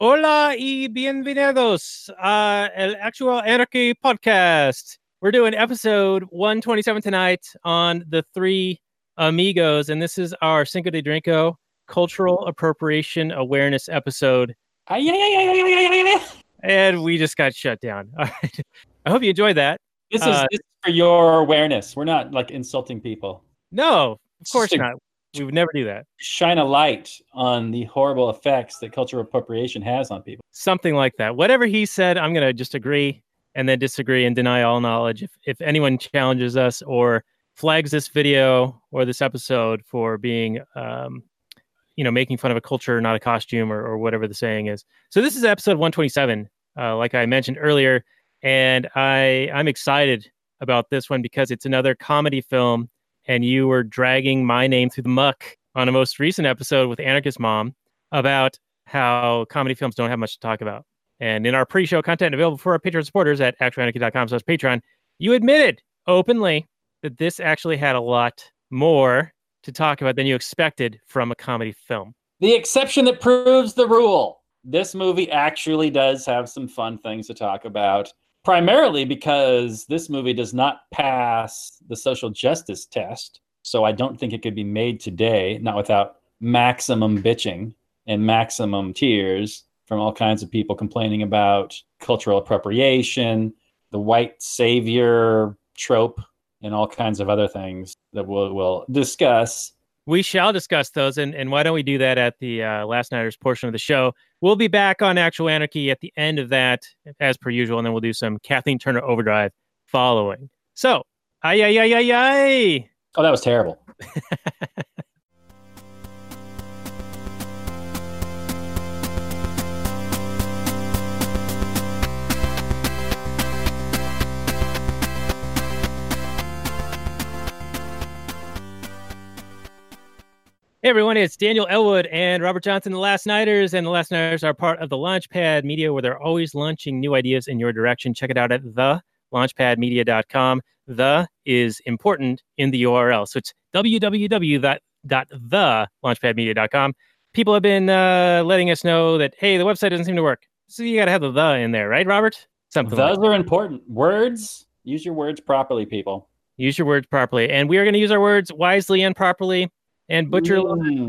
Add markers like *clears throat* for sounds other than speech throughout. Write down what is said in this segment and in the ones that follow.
Hola y bienvenidos a El Actual Anarchy podcast. We're doing episode 127 tonight on the three amigos, and this is our Cinco de Drinko cultural appropriation awareness episode. And we just got shut down. *laughs* All right. I hope you enjoyed that. This is, Uh, this is for your awareness. We're not like insulting people. No, of course not. We would never do that. Shine a light on the horrible effects that cultural appropriation has on people. Something like that. Whatever he said, I'm going to just agree and then disagree and deny all knowledge. If, if anyone challenges us or flags this video or this episode for being, um, you know, making fun of a culture, not a costume or, or whatever the saying is. So this is episode 127, uh, like I mentioned earlier. And I, I'm excited about this one because it's another comedy film and you were dragging my name through the muck on a most recent episode with Anarchist Mom about how comedy films don't have much to talk about. And in our pre-show content available for our Patreon supporters at actualanarchy.com slash Patreon, you admitted openly that this actually had a lot more to talk about than you expected from a comedy film. The exception that proves the rule. This movie actually does have some fun things to talk about, primarily because this movie does not pass the social justice test. So I don't think it could be made today, not without maximum bitching and maximum tears from all kinds of people complaining about cultural appropriation, the white savior trope, and all kinds of other things that we'll, we'll discuss. We shall discuss those, and, and why don't we do that at the uh, last nighters portion of the show? We'll be back on Actual Anarchy at the end of that, as per usual, and then we'll do some Kathleen Turner Overdrive following. So, ay, ay, ay, ay, ay. Oh, that was terrible. *laughs* Hey everyone, it's Daniel Elwood and Robert Johnson, the Last Nighters, and the Last Nighters are part of the Launchpad Media, where they're always launching new ideas in your direction. Check it out at thelaunchpadmedia.com. The is important in the URL, so it's www.thelaunchpadmedia.com. People have been uh, letting us know that hey, the website doesn't seem to work, so you got to have the the in there, right, Robert? Something like Those are important. Words, use your words properly, people. use your words properly, and we are going to use our words wisely and properly, and butcher a little bit of Mm.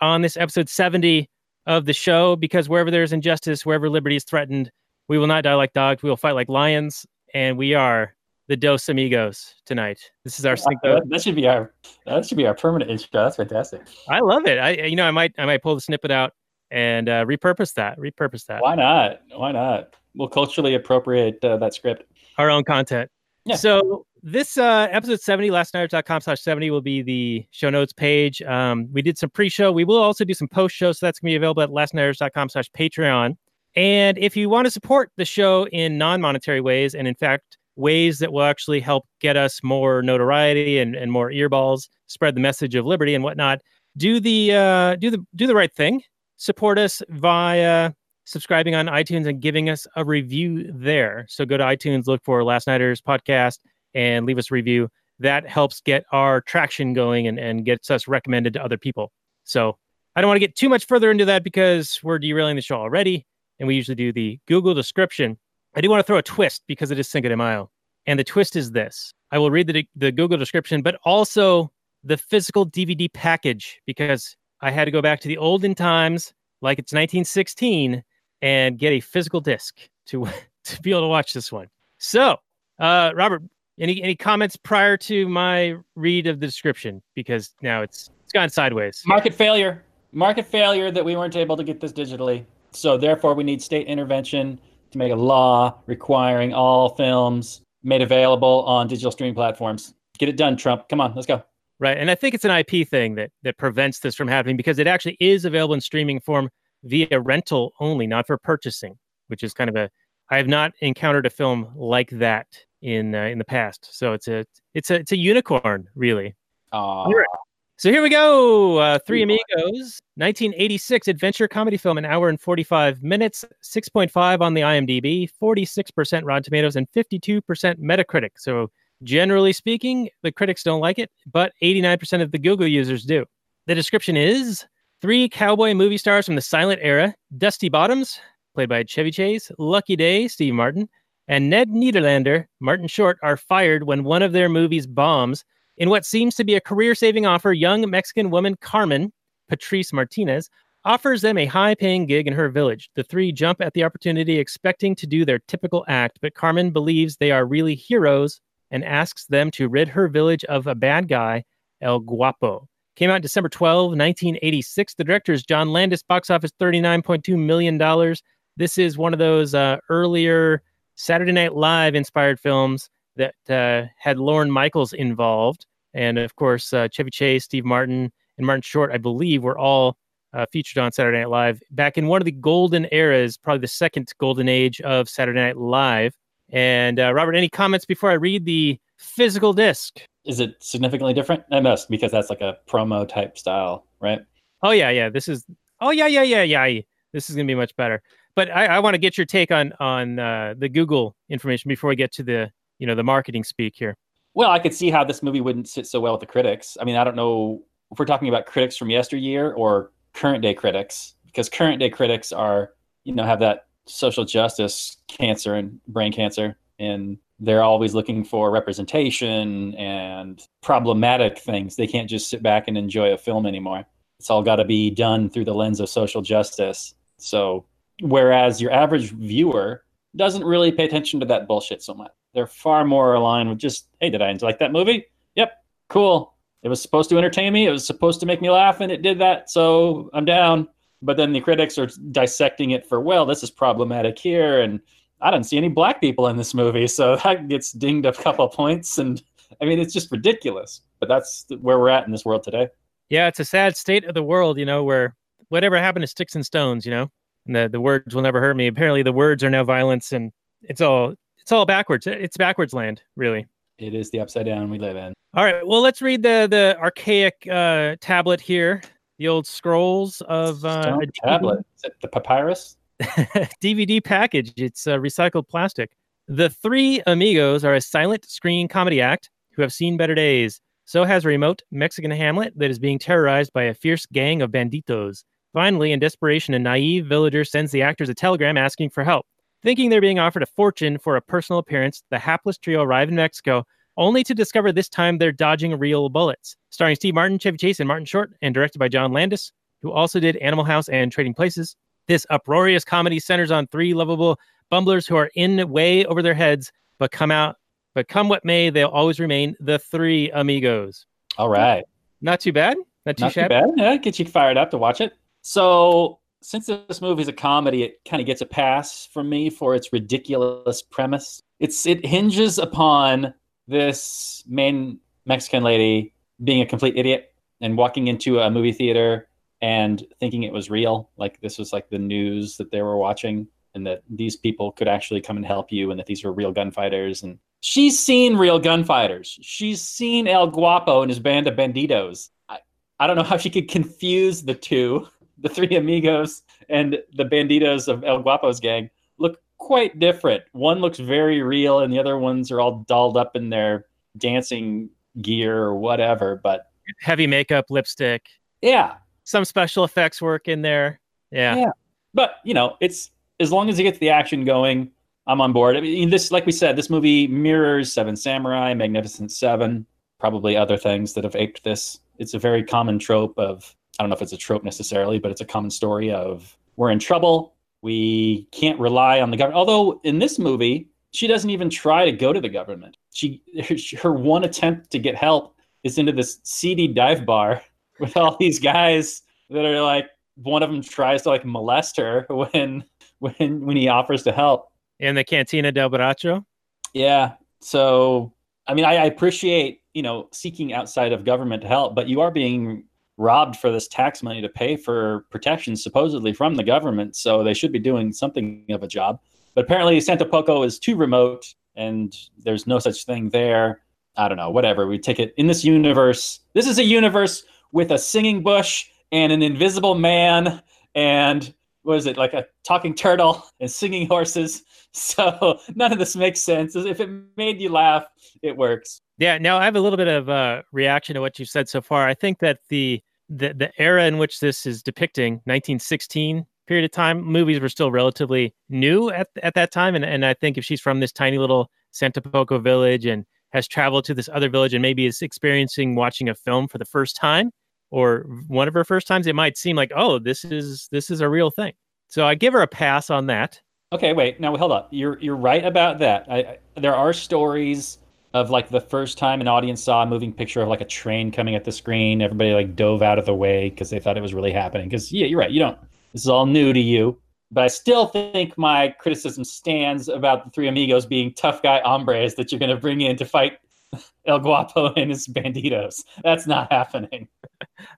On this episode 70 of the show because wherever there's injustice, wherever liberty is threatened, we will not die like dogs. We will fight like lions. And we are the Dos Amigos tonight. This is our Cinco. That should be our that should be our permanent intro. That's fantastic. I love it. I, you know, I might, I might pull the snippet out and uh, repurpose that, repurpose that, Why not? Why not? We'll culturally appropriate uh, that script. our own content. Yeah. So this uh, episode 70, lastnighters.com slash 70 will be the show notes page. Um, we did some pre-show. We will also do some post-show. So that's going to be available at lastnighters.com slash Patreon. And if you want to support the show in non-monetary ways, and in fact, ways that will actually help get us more notoriety and, and more earballs, spread the message of liberty and whatnot, do the uh, do the do the right thing. Support us via subscribing on iTunes and giving us a review there. So go to iTunes, look for Last Nighters podcast, and leave us a review. That helps get our traction going and, and gets us recommended to other people. So I don't want to get too much further into that because we're derailing the show already. And we usually do the Google description. I do want to throw a twist because it is Cinco de Mayo. And the twist is this I will read the, the Google description, but also the physical DVD package because I had to go back to the olden times, like it's 1916, and get a physical disc to, *laughs* to be able to watch this one. So, uh, Robert, any any comments prior to my read of the description? Because now it's it's gone sideways. Market failure. Market failure that we weren't able to get this digitally. So therefore, we need state intervention to make a law requiring all films made available on digital streaming platforms. Get it done, Trump. Come on, let's go. Right. And I think it's an IP thing that that prevents this from happening because it actually is available in streaming form via rental only, not for purchasing, which is kind of a I have not encountered a film like that in uh, in the past. So it's a it's a it's a unicorn, really. You're So here we go. Uh, Three Amigos, 1986 adventure comedy film, an hour and 45 minutes, 6.5 on the IMDb, 46% Rotten Tomatoes, and 52% Metacritic. So generally speaking, the critics don't like it, but 89% of the Google users do. The description is three cowboy movie stars from the silent era Dusty Bottoms, played by Chevy Chase, Lucky Day, Steve Martin, and Ned Nederlander, Martin Short, are fired when one of their movies bombs. In what seems to be a career saving offer, young Mexican woman Carmen, Patrice Martinez, offers them a high paying gig in her village. The three jump at the opportunity, expecting to do their typical act, but Carmen believes they are really heroes and asks them to rid her village of a bad guy, El Guapo. Came out December 12, 1986. The director is John Landis, box office $39.2 million. This is one of those uh, earlier Saturday Night Live inspired films that uh, had Lorne Michaels involved. And of course, uh, Chevy Chase, Steve Martin, and Martin Short, I believe, were all uh, featured on Saturday Night Live back in one of the golden eras, probably the second golden age of Saturday Night Live. And uh, Robert, any comments before I read the physical disc? Is it significantly different? It must because that's like a promo type style, right? Oh yeah, yeah. This is. Oh yeah, yeah, yeah, yeah. This is gonna be much better. But I, I want to get your take on on uh, the Google information before we get to the you know the marketing speak here. Well, I could see how this movie wouldn't sit so well with the critics. I mean, I don't know if we're talking about critics from yesteryear or current day critics, because current day critics are, you know, have that social justice cancer and brain cancer, and they're always looking for representation and problematic things. They can't just sit back and enjoy a film anymore. It's all got to be done through the lens of social justice. So, whereas your average viewer doesn't really pay attention to that bullshit so much. They're far more aligned with just, hey, did I like that movie? Yep, cool. It was supposed to entertain me. It was supposed to make me laugh, and it did that. So I'm down. But then the critics are dissecting it for, well, this is problematic here, and I don't see any black people in this movie, so *laughs* that gets dinged a couple points. And I mean, it's just ridiculous. But that's where we're at in this world today. Yeah, it's a sad state of the world, you know, where whatever happened to sticks and stones, you know, and the, the words will never hurt me. Apparently, the words are now violence, and it's all it's all backwards. It's backwards land, really. It is the upside down we live in. All right, well, let's read the the archaic uh, tablet here, the old scrolls of uh, tablet. Is it the papyrus? *laughs* DVD package. It's uh, recycled plastic. The Three Amigos are a silent screen comedy act who have seen better days. So has a remote Mexican hamlet that is being terrorized by a fierce gang of banditos. Finally, in desperation, a naive villager sends the actors a telegram asking for help. Thinking they're being offered a fortune for a personal appearance, the hapless trio arrive in Mexico, only to discover this time they're dodging real bullets. Starring Steve Martin, Chevy Chase, and Martin Short, and directed by John Landis, who also did Animal House and Trading Places. This uproarious comedy centers on three lovable bumblers who are in way over their heads, but come out, but come what may, they'll always remain the three amigos. All right. Not too bad. Not too Not too bad. Yeah, get you fired up to watch it. So, since this movie is a comedy, it kind of gets a pass from me for its ridiculous premise. It's it hinges upon this main Mexican lady being a complete idiot and walking into a movie theater and thinking it was real, like this was like the news that they were watching, and that these people could actually come and help you, and that these were real gunfighters. And she's seen real gunfighters. She's seen El Guapo and his band of banditos. I, I don't know how she could confuse the two, the three amigos and the banditos of El Guapo's gang look quite different. One looks very real, and the other ones are all dolled up in their dancing gear or whatever. But Heavy makeup, lipstick, yeah, some special effects work in there. Yeah. Yeah. but you know, it's as long as it gets the action going, I'm on board. I mean, this, like we said, this movie mirrors Seven Samurai, Magnificent Seven, probably other things that have aped this. It's a very common trope of, I don't know if it's a trope necessarily, but it's a common story of we're in trouble. We can't rely on the government. Although in this movie, she doesn't even try to go to the government. She, *laughs* her one attempt to get help is into this seedy dive bar with all these guys that are like, one of them tries to like molest her *laughs* when when when he offers to help. In the Cantina del Borracho. Yeah. So, I mean, I, I appreciate, you know, seeking outside of government help, but you are being robbed for this tax money to pay for protection supposedly from the government. So they should be doing something of a job. But apparently, Santa Poco is too remote and there's no such thing there. I don't know, whatever. We take it in this universe. This is a universe with a singing bush and an invisible man and what is it like a talking turtle and singing horses *laughs* so none of this makes sense if it made you laugh it works Yeah. Now I have a little bit of uh, reaction to what you've said so far. I think that the the the era in which this is depicting, 1916 period of time, movies were still relatively new at at that time, and and I think if she's from this tiny little Santa Poco village and has traveled to this other village and maybe is experiencing watching a film for the first time or one of her first times, it might seem like, oh, this is this is a real thing. So I give her a pass on that. okay wait now hold up. You're you're right about that. I, I, there are stories of like the first time an audience saw a moving picture of like a train coming at the screen everybody like dove out of the way because they thought it was really happening. Because yeah you're right you don't this is all new to you. But i still think my criticism stands about the three amigos being tough guy hombres that you're going to bring in to fight *laughs* el guapo and his banditos. That's not happening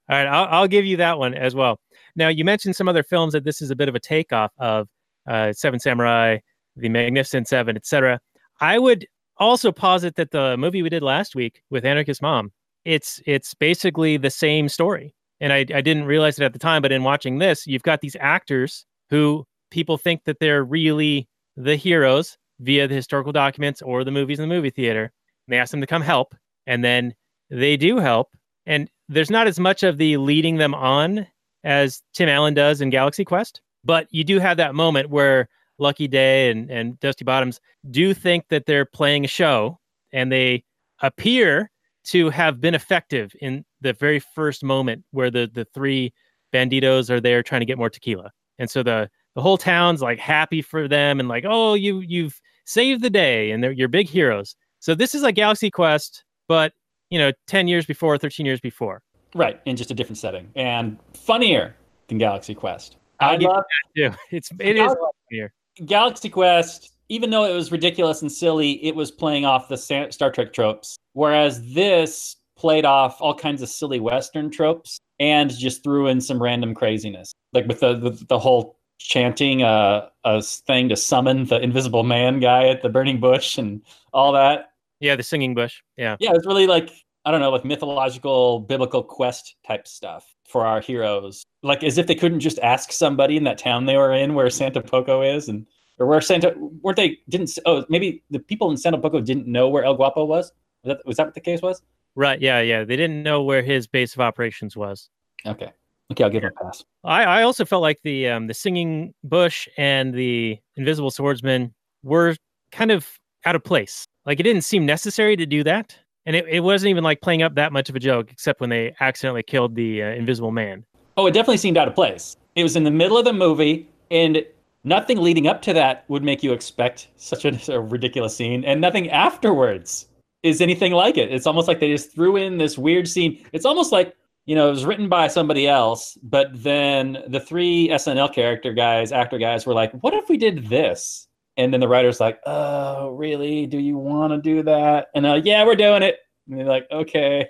right, I'll, I'll give you that one as well. Now, you mentioned some other films that this is a bit of a takeoff of uh, Seven Samurai, The Magnificent Seven, etc. I would also posit that the movie we did last week with Anarchist Mom, it's it's basically the same story. And I, I didn't realize it at the time, but in watching this, you've got these actors who people think that they're really the heroes via the historical documents or the movies in the movie theater. And they ask them to come help, and then they do help. And there's not as much of the leading them on as Tim Allen does in Galaxy Quest, but you do have that moment where Lucky Day and, and Dusty Bottoms do think that they're playing a show and they appear to have been effective in the very first moment where the, the three banditos are there trying to get more tequila. And so the, the whole town's like happy for them and like, oh, you you've saved the day and they're your big heroes. So this is like Galaxy Quest, but you know, 10 years before, 13 years before. right in just a different setting and funnier than galaxy quest i give love that, too. *laughs* It's it is here. Galaxy Quest, even though it was ridiculous and silly, it was playing off the Star Trek tropes. Whereas this played off all kinds of silly Western tropes and just threw in some random craziness, like with the with the whole chanting uh, a thing to summon the Invisible Man guy at the burning bush and all that. Yeah, the singing bush. Yeah. Yeah, it's really like I don't know, like mythological, biblical quest type stuff for our heroes. Like as if they couldn't just ask somebody in that town they were in where Santa Poco is, and or where Santa weren't they didn't oh maybe the people in Santa Poco didn't know where El Guapo was. Was that, was that what the case was? Right. Yeah. Yeah. They didn't know where his base of operations was. Okay, okay, I'll give him a pass. I, I also felt like the um, the singing bush and the invisible swordsman were kind of out of place. Like it didn't seem necessary to do that, and it, it wasn't even like playing up that much of a joke, except when they accidentally killed the uh, invisible man. Oh, it definitely seemed out of place. It was in the middle of the movie, and nothing leading up to that would make you expect such a, a ridiculous scene, and nothing afterwards is anything like it. It's almost like they just threw in this weird scene. It's almost like you know it was written by somebody else, but then the three SNL character guys, actor guys, were like, "What if we did this?" And then the writer's like, "Oh, really? Do you want to do that?" And they're like, "Yeah, we're doing it." And they're like, "Okay."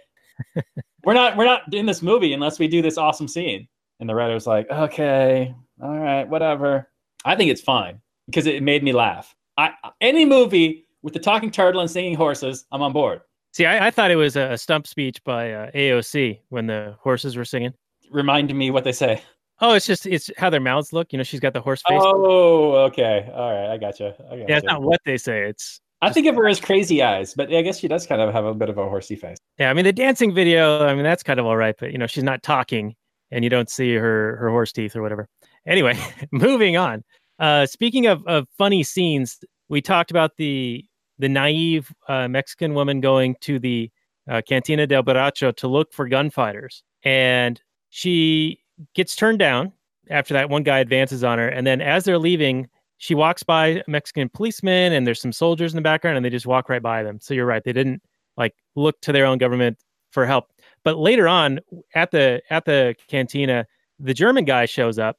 *laughs* we're not we're not in this movie unless we do this awesome scene. And the writer's like, okay, all right, whatever. I think it's fine because it made me laugh. I any movie with the talking turtle and singing horses, I'm on board. See, I, I thought it was a, a stump speech by uh, AOC when the horses were singing. Remind me what they say. Oh, it's just it's how their mouths look. You know, she's got the horse face. Oh, okay, all right, I gotcha. I gotcha. yeah, it's not what they say. It's I think of her as crazy eyes, but I guess she does kind of have a bit of a horsey face. yeah. I mean, the dancing video. I mean, that's kind of all right, but you know, she's not talking, and you don't see her her horse teeth or whatever. Anyway, *laughs* moving on. Uh, speaking of of funny scenes, we talked about the the naive uh, Mexican woman going to the uh, Cantina del Borracho to look for gunfighters, and she gets turned down after that one guy advances on her, and then as they're leaving, she walks by a Mexican policeman, and there's some soldiers in the background, and they just walk right by them. So you're right; they didn't like look to their own government for help. But later on, at the at the cantina, the German guy shows up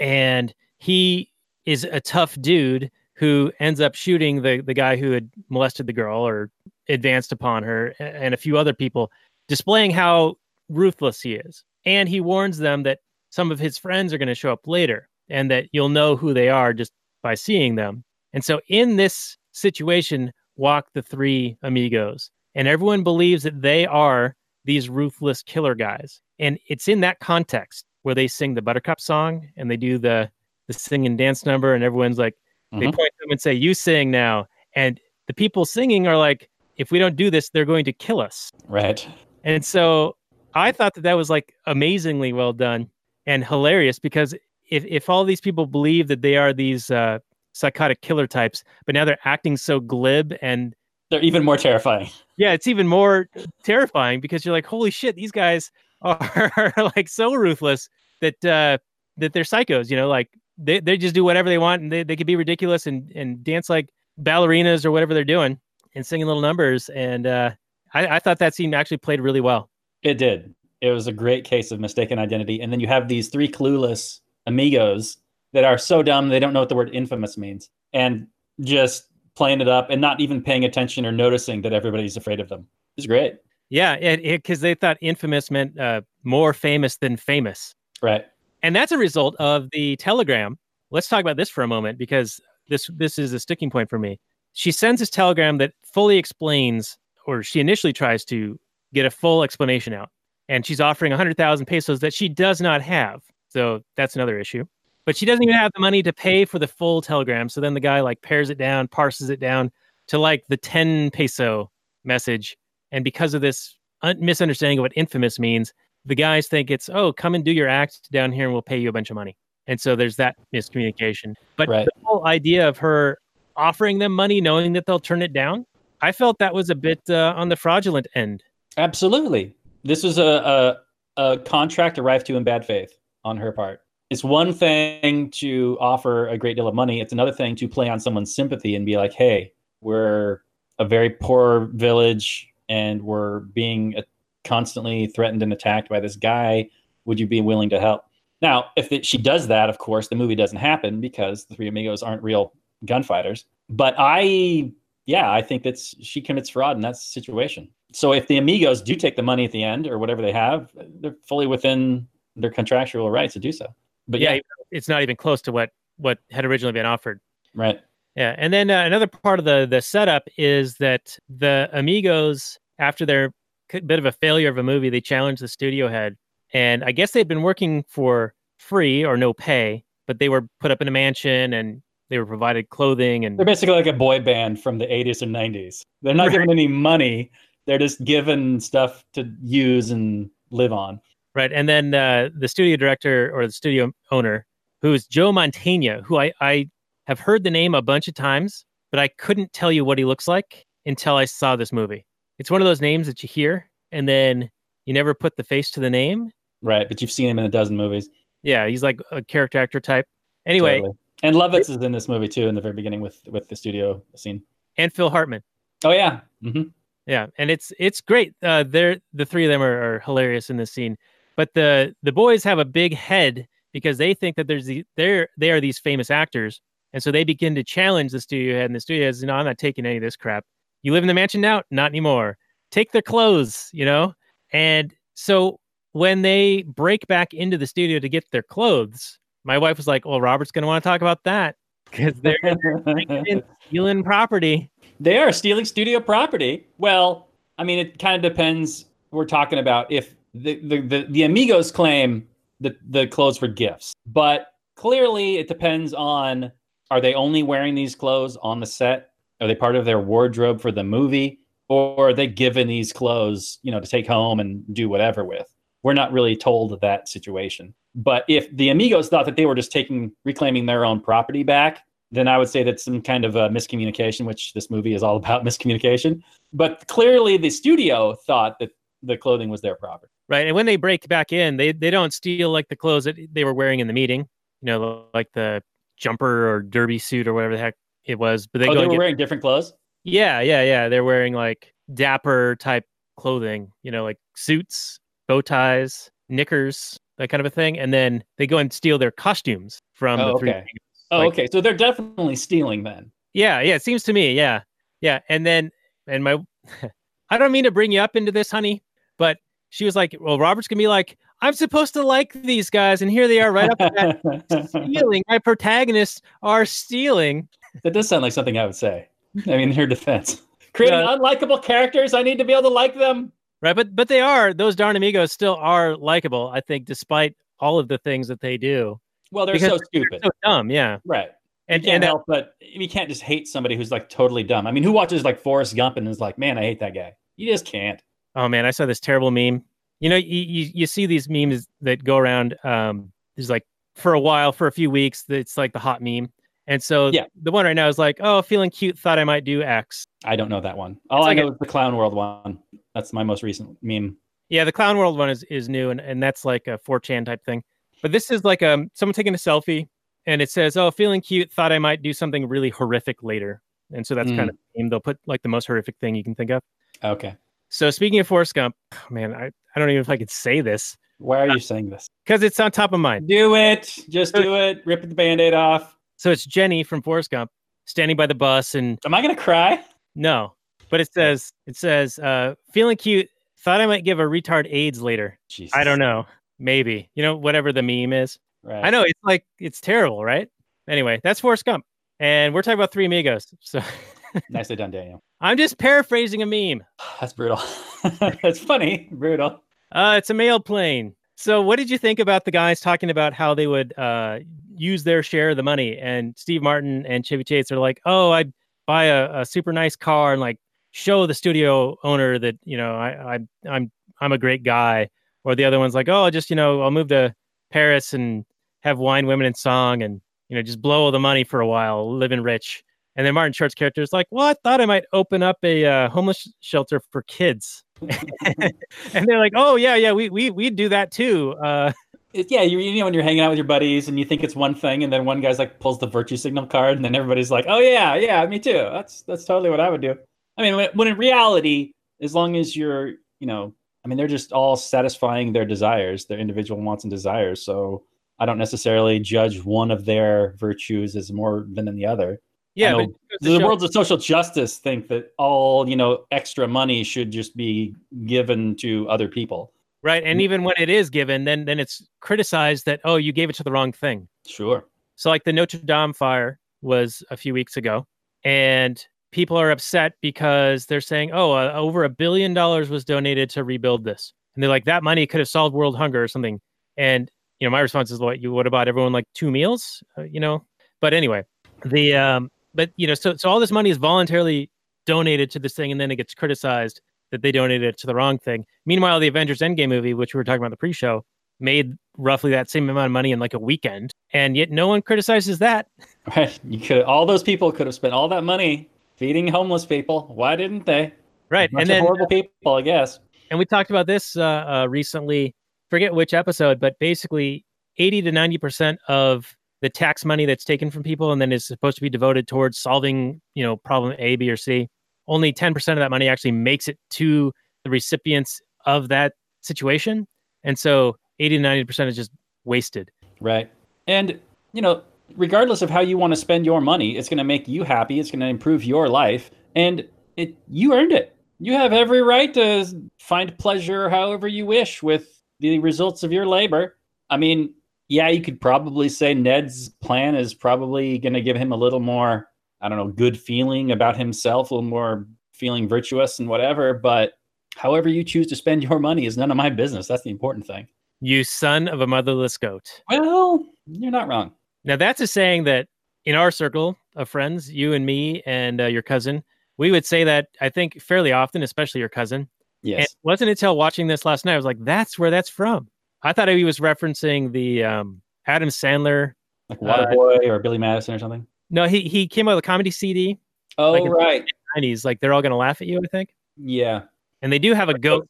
and he is a tough dude who ends up shooting the the guy who had molested the girl or advanced upon her and a few other people displaying how ruthless he is and he warns them that some of his friends are going to show up later and that you'll know who they are just by seeing them. And so in this situation walk the three amigos. And everyone believes that they are these ruthless killer guys. And it's in that context where they sing the buttercup song and they do the the sing and dance number and everyone's like they Mhm. point to them and say you sing now. And the people singing are like if we don't do this they're going to kill us. Right. and so i thought that that was like amazingly well done and hilarious because if, if all these people believe that they are these uh, psychotic killer types but now they're acting so glib and They're even more terrifying. yeah, it's even more terrifying because you're like, holy shit, these guys are *laughs* like so ruthless that uh that they're psychos, you know, like they, they just do whatever they want and they, they could be ridiculous and, and dance like ballerinas or whatever they're doing and singing little numbers. And uh I, I thought that scene actually played really well. It did. It was a great case of mistaken identity. And then you have these three clueless amigos that are so dumb they don't know what the word infamous means and just playing it up and not even paying attention or noticing that everybody's afraid of them. It's great. Yeah, because they thought infamous meant uh, more famous than famous. Right. and that's a result of the telegram let's talk about this for a moment because this this is a sticking point for me she sends this telegram that fully explains or she initially tries to get a full explanation out. And she's offering 100000 pesos that she does not have. So that's another issue. But she doesn't even have the money to pay for the full telegram. So then the guy like pares it down parses it down to like the 10 peso message. And because of this un- misunderstanding of what infamous means the guys think it's oh come and do your act down here and we'll pay you a bunch of money. And so there's that miscommunication. But Right. the whole idea of her offering them money knowing that they'll turn it down i felt that was a bit uh, on the fraudulent end Absolutely. This was a, a, a contract arrived to in bad faith on her part. It's one thing to offer a great deal of money. It's another thing to play on someone's sympathy and be like, hey, we're a very poor village and we're being uh, constantly threatened and attacked by this guy. Would you be willing to help? Now, if it, she does that, of course, the movie doesn't happen because the three amigos aren't real gunfighters. But I, yeah, I think that's she commits fraud in that situation. So if the amigos do take the money at the end or whatever they have, they're fully within their contractual rights to do so. But yeah yeah, it's not even close to what what had originally been offered right. Yeah, and then uh, another part of the the setup is that the Amigos, after their bit of a failure of a movie, they challenged the studio head, and I guess they'd been working for free or no pay, but they were put up in a mansion and they were provided clothing and They're basically like a boy band from the 80s and 90s. They're not Right. given any money. They're just given stuff to use and live on. right, and then uh, the studio director or the studio owner, who is Joe Mantegna, who I I have heard the name a bunch of times, but I couldn't tell you what he looks like until I saw this movie. It's one of those names that you hear and then you never put the face to the name. Right. But you've seen him in a dozen movies. Yeah, he's like a character actor type. Anyway, Totally. And Lovitz is in this movie too in the very beginning with with the studio scene. and Phil Hartman. Oh yeah. hmm Yeah, and it's it's great. Uh, they're the three of them are, are hilarious in this scene. But the the boys have a big head because they think that there's the they're they are these famous actors, and so they begin to challenge the studio head. And the studio says, "No, I'm not taking any of this crap. You live in the mansion now? Not anymore. Take their clothes, you know." And so when they break back into the studio to get their clothes, my wife was like, "Well, Robert's going to want to talk about that because they're *laughs* stealing property." They are stealing studio property. Well, I mean, it kind of depends. We're talking about if the the, the, the amigos claim the, the clothes were gifts, but clearly it depends on are they only wearing these clothes on the set? Are they part of their wardrobe for the movie, or are they given these clothes, you know, to take home and do whatever with? We're not really told that situation. But if the amigos thought that they were just taking reclaiming their own property back, then I would say that's some kind of a miscommunication, which this movie is all *laughs* about miscommunication. But clearly, the studio thought that the clothing was their property. Right. And when they break back in, they they don't steal like the clothes that they were wearing in the meeting, you know, like the jumper or derby suit or whatever the heck it was. But they oh, go they were get, wearing different clothes. yeah, yeah, yeah. They're wearing like dapper type clothing, you know, like suits, bow ties, knickers, that kind of a thing, and then they go and steal their costumes from Oh, the three. okay. Oh, Like- okay. So they're definitely stealing then. Yeah, yeah, it seems to me. Yeah, yeah, and then and my, *laughs* I don't mean to bring you up into this, honey, but she was like, "Well, Robert's gonna be like, I'm supposed to like these guys, and here they are right up at *laughs* stealing. My protagonists are stealing." that does sound like something I would say. *laughs* I mean, in her defense, creating Yeah. unlikable characters. I need to be able to like them. Right, but but they are those darn amigos still are likable. I think, despite all of the things that they do, Well, they're Because so stupid, so dumb. Yeah, right? and you can't and help but you can't just hate somebody who's like totally dumb. I mean, who watches like Forrest Gump and is like, man, I hate that guy. You just can't. Oh man, I saw this terrible meme. You know, you, you, you see these memes that go around. Um, there's like for a while, for a few weeks, it's like the hot meme. And so Yeah. the one right now is like, oh, feeling cute, thought I might do X. I don't know that one. All It's I like know is the Clown World one. That's my most recent meme. Yeah, the Clown World one is, is new, and, and that's like a 4chan type thing. But this is like um someone taking a selfie, and it says, oh, feeling cute, thought I might do something really horrific later. And so that's Mm. kind of the. They'll put like the most horrific thing you can think of. Okay. So speaking of Forrest Gump, *sighs* man, I, I don't even know if I could say this Why are you saying this? because it's on top of mind. Do it. Just do it. Rip the band-aid off. So it's Jenny from Forrest Gump standing by the bus and Am I gonna cry? no, but it says it says uh feeling cute, thought I might give a retard AIDS later. Jesus. I don't know. Maybe. You know, whatever the meme is. Right. I know it's like it's terrible, right? Anyway, that's Forrest Gump. And we're talking about three amigos. So *laughs* Nicely done, Daniel. I'm just paraphrasing a meme. *sighs* That's brutal. *laughs* That's funny. Brutal. Uh it's a mail plane. So what did you think about the guys talking about how they would uh use their share of the money? And Steve Martin and Chevy Chase are like, oh, I'd buy a, a super nice car and like show the studio owner that, you know, I, I I'm I'm a great guy. Or the other one's like, oh, I'll just, you know, I'll move to Paris and have wine, women, and song and, you know, just blow all the money for a while, living rich. And then Martin Short's character is like, well, I thought I might open up a uh, homeless shelter for kids. *laughs* and they're like, oh, yeah, yeah, we, we, we'd do that too. Uh, yeah, you, you know when you're hanging out with your buddies and you think it's one thing, and then one guy's like pulls the virtue signal card, and then everybody's like, "Oh yeah, yeah, me too." That's that's totally what I would do. I mean, when, when in reality, as long as you're, you know, I mean, they're just all satisfying their desires, their individual wants and desires. So I don't necessarily judge one of their virtues as more than the other. yeah, but know the show- worlds of social justice think that all you know extra money should just be given to other people. right. And mm. even when it is given, then then it's criticized that oh, you gave it to the wrong thing. Sure. So like the Notre Dame fire was a few weeks ago, and people are upset because they're saying, oh, uh, over a billion dollars was donated to rebuild this, and they're like, that money could have solved world hunger or something. And you know, my response is, what you what about everyone like two meals? Uh, you know, but anyway, the um, but you know, so so all this money is voluntarily donated to this thing, and then it gets criticized that they donated it to the wrong thing. Meanwhile, the Avengers Endgame movie, which we were talking about the pre-show, made roughly that same amount of money in like a weekend, and yet no one criticizes that. Right. *laughs* You could all those people could have spent all that money feeding homeless people. Why didn't they? Right. And then horrible people, I guess. and we talked about this uh, uh, recently. Forget which episode, but basically, eighty to ninety percent of the tax money that's taken from people and then is supposed to be devoted towards solving, you know, problem A, B, or C. Only ten percent of that money actually makes it to the recipients of that situation, and so eighty to ninety percent is just wasted. Right. And, you know, regardless of how you want to spend your money, it's going to make you happy. It's going to improve your life. And it you earned it. You have every right to find pleasure however you wish with the results of your labor. I mean, yeah, you could probably say Ned's plan is probably going to give him a little more, I don't know, good feeling about himself, a little more feeling virtuous and whatever. But however you choose to spend *laughs* your money is none of my business. That's the important thing. You son of a motherless goat. Well, you're not wrong. Now that's a saying that in our circle of friends, you and me and uh, your cousin, we would say that I think fairly often, especially your cousin. And Yes. it wasn't until watching this last night I was like, "That's where that's from." I thought he was referencing the um, Adam Sandler. like Waterboy or Billy Madison or something. No, he he came out with a comedy CD. Oh Like right, Nineties, like they're all gonna laugh at you, I think. yeah, And they do have a goat.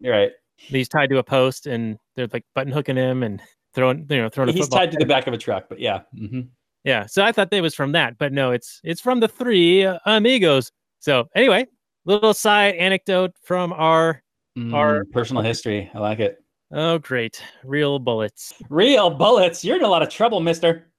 You're right. He's tied to a post, and they're like button hooking him and throwing, you know, throwing a He's tied to the back of a truck, but yeah, hmm Yeah, so I thought that was from that, but no, it's it's from the three uh, amigos. So anyway, little side anecdote from our Our- personal history. I like it. Oh, great. Real bullets. Real bullets. You're in a lot of trouble, mister.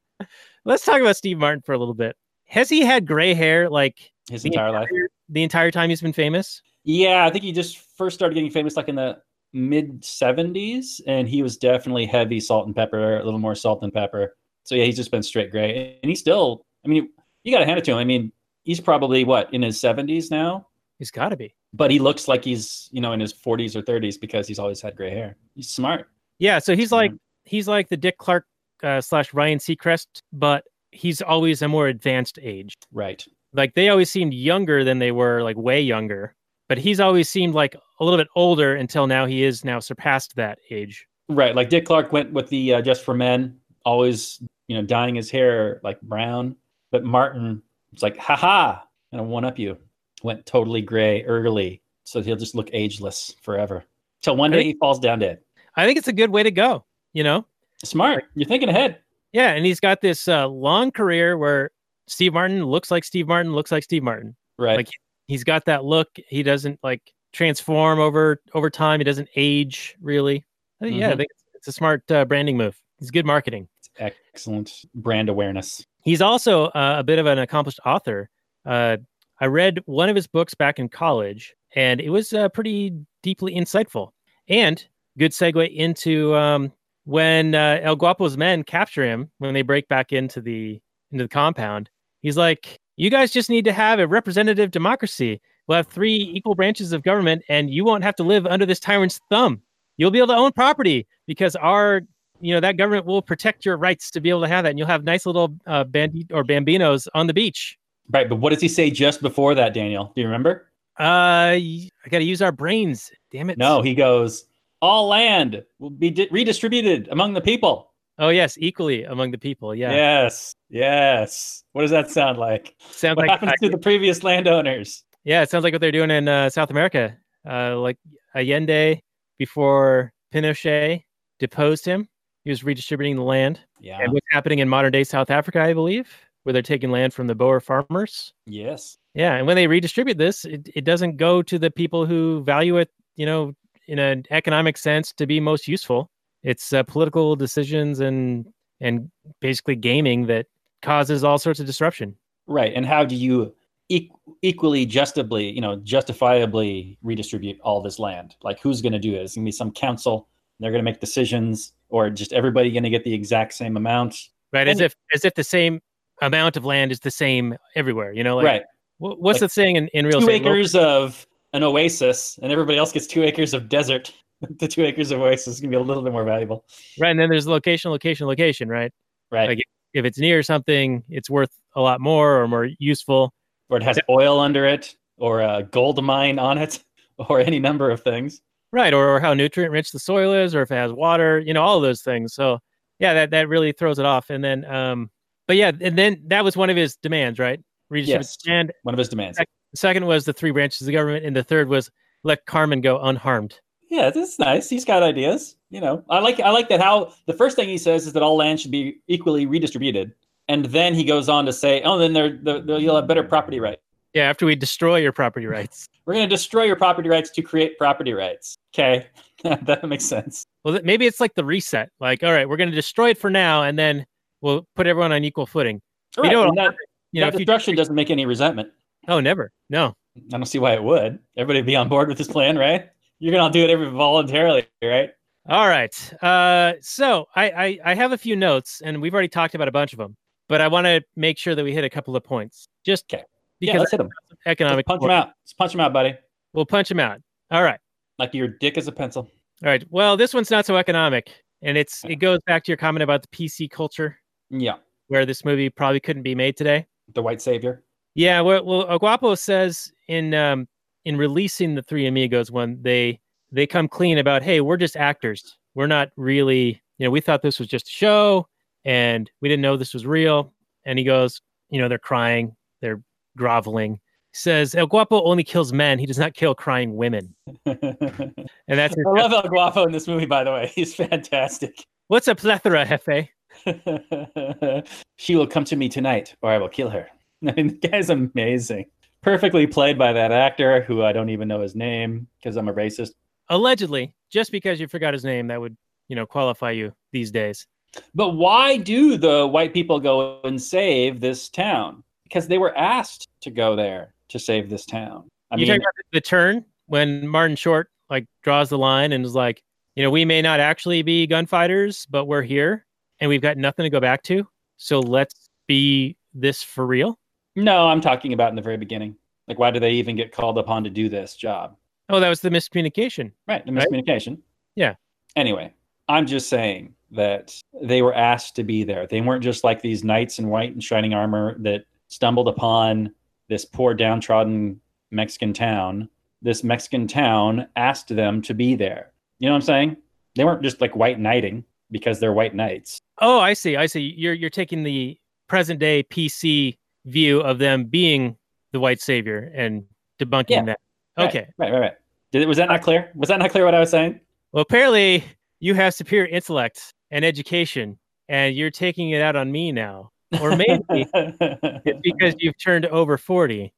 Let's talk about Steve Martin for a little bit. Has he had gray hair like His the entire life. the entire time he's been famous? Yeah, I think he just first started getting famous like in the mid 70s, and he was definitely heavy salt and pepper, a little more salt and pepper. So yeah, he's just been straight gray, and he's still. I mean, you got to hand it to him. I mean, he's probably what in his 70s now, He's got to be. but he looks like he's you know in his 40s or 30s because he's always had gray hair. He's smart. Yeah, so he's like he's like the Dick Clark uh, slash Ryan Seacrest, but he's always a more advanced age. right. Like they always seemed younger than they were, like way younger. But he's always seemed like a little bit older until now. He is now surpassed that age. Right, like Dick Clark went with the uh, Just for Men, always you know dyeing his hair like brown. But Martin was like, "Ha ha!" and I one up you. Went totally gray early, so he'll just look ageless forever till one day think- he falls down dead. I think it's a good way to go. You know, Smart, you're thinking ahead. yeah. And he's got this uh, long career where Steve Martin looks like Steve Martin, looks like Steve Martin. Right, Like he's got that look. He doesn't like transform over over time. He doesn't age really. I think, Yeah, I Mhm. think it's, it's a smart uh, branding move. It's good marketing. excellent brand awareness. He's also uh, a bit of an accomplished author. Uh, I read one of his books back in college, and it was uh, pretty deeply insightful. And good segue into um, when uh, El Guapo's men capture him when they break back into the into the compound. He's like, "You guys just need to have a representative democracy. We'll have three equal branches of government, and you won't have to live under this tyrant's thumb. You'll be able to own property because our you know that government will protect your rights to be able to have that and you'll have nice little uh, bandit or bambinos on the beach Right, but what does he say just before that, Daniel? Do you remember? uh I gotta use our brains damn it No, he goes, "All land will be di- redistributed among the people." Oh yes equally among the people yeah, Yes, yes. What does that sound like? sounds What like happens to the previous landowners? yeah it sounds like what they're doing in uh, south america uh like allende before pinochet deposed him he was redistributing the land Yeah. and what's happening in modern day south africa i believe where they're taking land from the boer farmers Yes. Yeah, and when they redistribute this, it, it doesn't go to the people who value it, you know, in an economic sense to be most useful. It's uh, political decisions and and basically gaming that causes all sorts of disruption. Right. And how do you e- equally justably, you know, justifiably redistribute all this land? Like who's going to do it? It's going to be some council. They're going to make decisions, or just everybody going to get the exact same amount? Right, as if as if the same amount of land is the same everywhere. You know, like right. what's Like the saying in, in real Two estate? Lo- acres of an oasis, and everybody else gets two acres of desert. *laughs* the two acres of oasis is going to be a little bit more valuable. Right, and then there's location, location, location. Right, Right. Like- if it's near something, it's worth a lot more or more useful. or it has oil under it, or a gold mine on it, *laughs* or any number of things. Right, or, or how nutrient rich the soil is, or if it has water, you know, all of those things. So yeah, that that really throws it off. And then, um, but yeah, and then that was one of his demands, right? Yes. land. One of his demands. The second was the three branches of the government, and the third was let Carmen go unharmed. Yeah, this is nice. He's got ideas. You know, I like I like that. How the first thing he says is that all land should be equally redistributed, and then he goes on to say, "Oh, then they're, they're, they're- you'll have better property rights. Yeah, after we destroy your property rights. We're going to destroy your property rights to create property rights." Okay, *laughs* that makes sense. Well, maybe it's like the reset. Like, all right, we're going to destroy it for now, and then we'll put everyone on equal footing. Right, know, and that, You know, that you destruction doesn't make any resentment. oh, never, no, I don't see why it would. Everybody would be on board with this plan, right? You're going to do it every voluntarily, right? All right. Uh, so I, I I have a few notes, and we've already talked about a bunch of them, but I want to make sure that we hit a couple of points, just 'Kay. because yeah, let's hit him. economic. punch him out. Let's punch him out, buddy. We'll punch him out. All right. Like your dick is a pencil. All right. Well, this one's not so economic, and it's it goes back to your comment about the PC culture, Yeah, where this movie probably couldn't be made today. the white savior. Yeah, well, well Aguapo says in um, in releasing the Three Amigos when they they come clean about, hey, we're just actors. We're not really, you know, we thought this was just a show, and we didn't know this was real. And he goes, you know, they're crying, they're groveling. He says El Guapo only kills men. He does not kill crying women. *laughs* And that's his, love El Guapo in this movie, by the way. *laughs* He's fantastic. what's a plethora, Jefe? *laughs* she will come to me tonight, or I will kill her. I mean, the guy's amazing. Perfectly played by that actor who I don't even know his name because I'm a racist. allegedly, just because you forgot his name, that would you know qualify you these days. But why do the white people go and save this town? Because they were asked to go there to save this town. I you mean, the turn when Martin Short like draws the line and is like, you know, we may not actually be gunfighters, but we're here and we've got nothing to go back to. So let's be this for real. No, I'm talking about in the very beginning. Like, why do they even get called upon to do this job? Oh, that was the miscommunication. Right, the Right. miscommunication. Yeah. Anyway, I'm just saying that they were asked to be there. They weren't just like these knights in white and shining armor that stumbled upon this poor downtrodden Mexican town. This Mexican town asked them to be there. You know what I'm saying? They weren't just like white knighting because they're white knights. Oh, I see. I see. You're you're taking the present day PC view of them being the white savior and debunking Yeah. that. Okay. Right, right, right. Did was that not clear? Was that not clear what I was saying? Well, apparently you have superior intellect and education, and you're taking it out on me now. Or maybe *laughs* it's because you've turned over 40.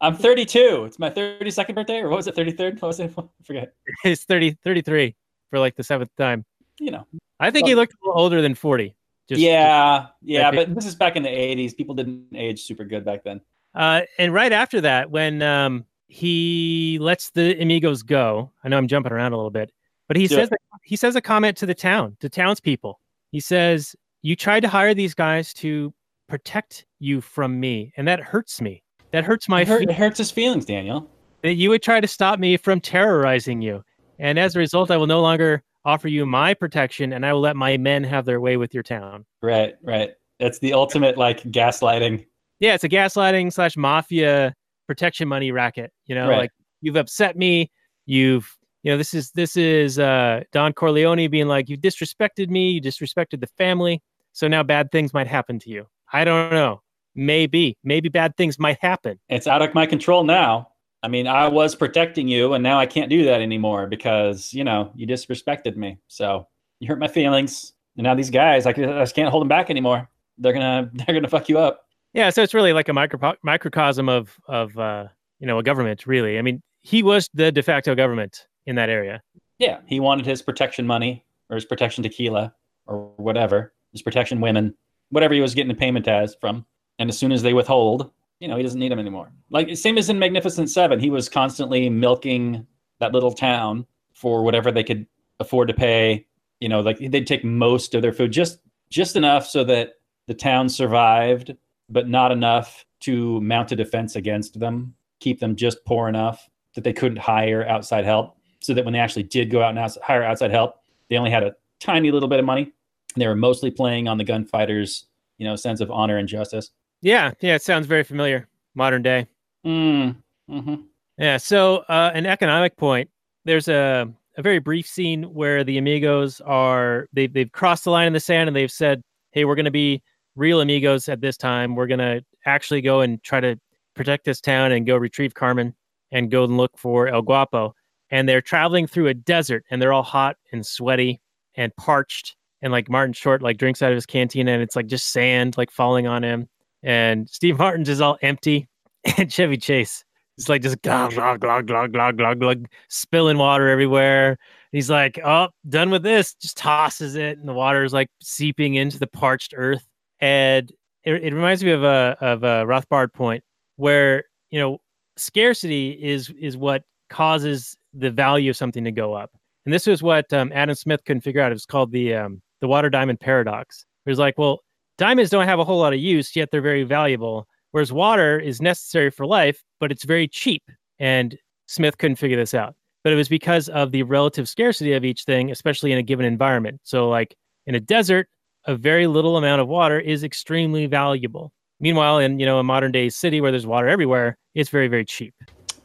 I'm 32. It's my 32nd birthday, or what was it? 33rd? What was it? *laughs* I forget. It's 30, 33 for like the seventh time. You know. I think he looked a little older than 40. Just, yeah, yeah, but this is back in the 80s. People didn't age super good back then. Uh, and right after that, when um, he lets the amigos go, I know I'm jumping around a little bit, but he Do says he says a comment to the town, to townspeople. He says, "You tried to hire these guys to protect you from me, and that hurts me. That hurts my It, hurt, it hurts his feelings, Daniel. that you would try to stop me from terrorizing you, and as a result, I will no longer offer you my protection, and I will let my men have their way with your town." Right, right. That's the ultimate like gaslighting. yeah, it's a gaslighting slash mafia protection money racket. You know, Right. like you've upset me. You've, you know, this is this is uh, Don Corleone being like, you disrespected me. You disrespected the family. So now bad things might happen to you. I don't know. Maybe, maybe bad things might happen. It's out of my control now. I mean, I was protecting you, and now I can't do that anymore because you know you disrespected me. So you hurt my feelings, and now these guys, like, I just can't hold them back anymore. They're gonna, *laughs* they're gonna fuck you up. Yeah, so it's really like a micro microcosm of of uh, you know a government. Really, I mean, he was the de facto government in that area. Yeah, he wanted his protection money or his protection tequila or whatever, his protection women, whatever he was getting the payment as from. And as soon as they withhold, you know, he doesn't need them anymore. Like same as in Magnificent Seven, he was constantly milking that little town for whatever they could afford to pay. You know, like they'd take most of their food, just just enough so that the town survived, but not enough to mount a defense against them. Keep them just poor enough that they couldn't hire outside help so that when they actually did go out and hire outside help, they only had a tiny little bit of money. They were mostly playing on the gunfighters, you know, sense of honor and justice. Yeah, yeah, it sounds very familiar. Modern day. Mm. hmm Yeah. So, uh, an economic point. There's a a very brief scene where the amigos are they they've crossed the line in the sand and they've said, "Hey, we're going to be real amigos at this time. We're going to actually go and try to protect this town and go retrieve Carmen and go and look for El Guapo." And they're traveling through a desert and they're all hot and sweaty and parched. And like Martin Short like drinks out of his canteen and it's like just sand like falling on him. And Steve Martin's is all empty. *laughs* And Chevy Chase it's like just glug glug glug glug glug glug glug spilling water everywhere. He's like, "Oh, done with this." Just tosses it, and the water is like seeping into the parched earth. And it, it reminds me of a of a Rothbard point where you know scarcity is is what causes the value of something to go up. And this was what um, Adam Smith couldn't figure out. It was called the um, the water diamond paradox. It was like, well, diamonds don't have a whole lot of use, yet they're very valuable. Whereas water is necessary for life, but it's very cheap. And Smith couldn't figure this out. But it was because of the relative scarcity of each thing, especially in a given environment. So, like in a desert, a very little amount of water is extremely valuable. Meanwhile, in you know a modern day city where there's water everywhere, it's very very cheap.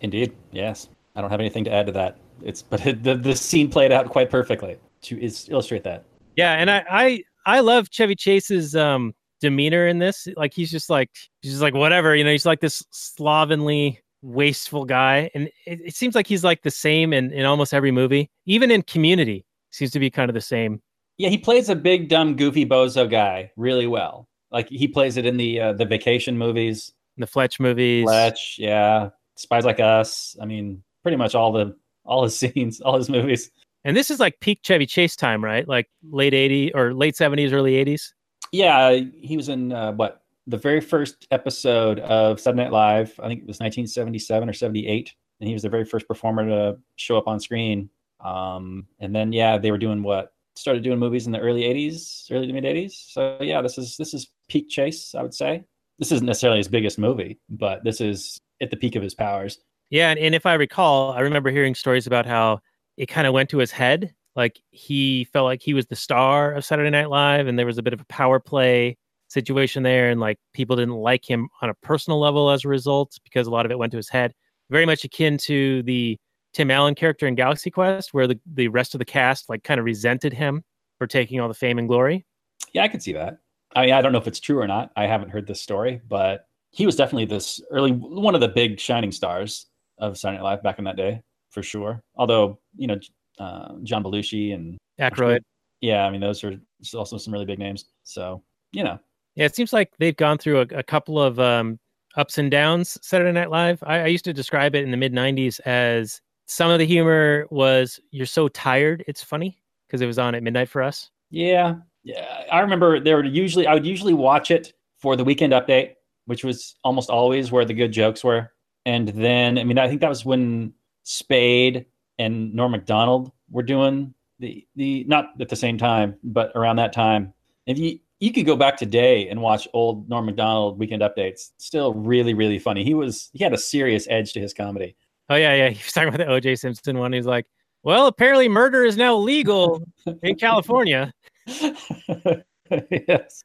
Indeed. Yes. I don't have anything to add to that. It's *laughs* but it, the the scene played out quite perfectly to is, illustrate that. Yeah, and I I I love Chevy Chase's um demeanor in this. Like he's just like he's just like whatever, you know, he's like this slovenly, wasteful guy. And it, it seems like he's like the same in, in almost every movie. Even in community, seems to be kind of the same. Yeah, he plays a big dumb goofy bozo guy really well. Like he plays it in the uh, the vacation movies, the Fletch movies. Fletch, yeah, Spies Like Us. I mean, pretty much all the all his *laughs* scenes, all his movies. And this is like peak Chevy Chase time, right? Like late 80s or late 70s, early 80s. Yeah, he was in uh, what the very first episode of Saturday Night Live. I think it was 1977 or 78, and he was the very first performer to show up on screen. Um, and then yeah, they were doing what started doing movies in the early 80s, early to mid 80s. So yeah, this is this is peak Chase, I would say. This isn't necessarily his biggest movie, but this is at the peak of his powers. Yeah, and, and if I recall, I remember hearing stories about how it kind of went to his head. Like he felt like he was the star of Saturday Night Live, and there was a bit of a power play situation there, and like people didn't like him on a personal level as a result because a lot of it went to his head. Very much akin to the Tim Allen character in Galaxy Quest, where the, the rest of the cast like kind of resented him for taking all the fame and glory. Yeah, I can see that. I mean, I don't know if it's true or not. I haven't heard this story, but he was definitely this early one of the big shining stars of Saturday Night Live back in that day, for sure. Although you know, uh, John Belushi and Aykroyd. yeah, I mean those are also some really big names. So you know, Yeah, it seems like they've gone through a, a couple of um, ups and downs. Saturday Night Live. I, I used to describe it in the mid '90s as some of the humor was "you're so tired, it's funny" because it was on at midnight for us. Yeah, yeah. I remember there were usually I would usually watch it for the weekend update, which was almost always where the good jokes were. And then I mean I think that was when Spade and Norm Macdonald were doing the the not at the same time, but around that time. If you you could go back today and watch old Norm Macdonald weekend updates, still really really funny. He was he had a serious edge to his comedy. Oh yeah, yeah. *laughs* He was talking about the O.J. Simpson one. He's like, "Well, apparently murder is now legal in California." *laughs* *laughs* yes.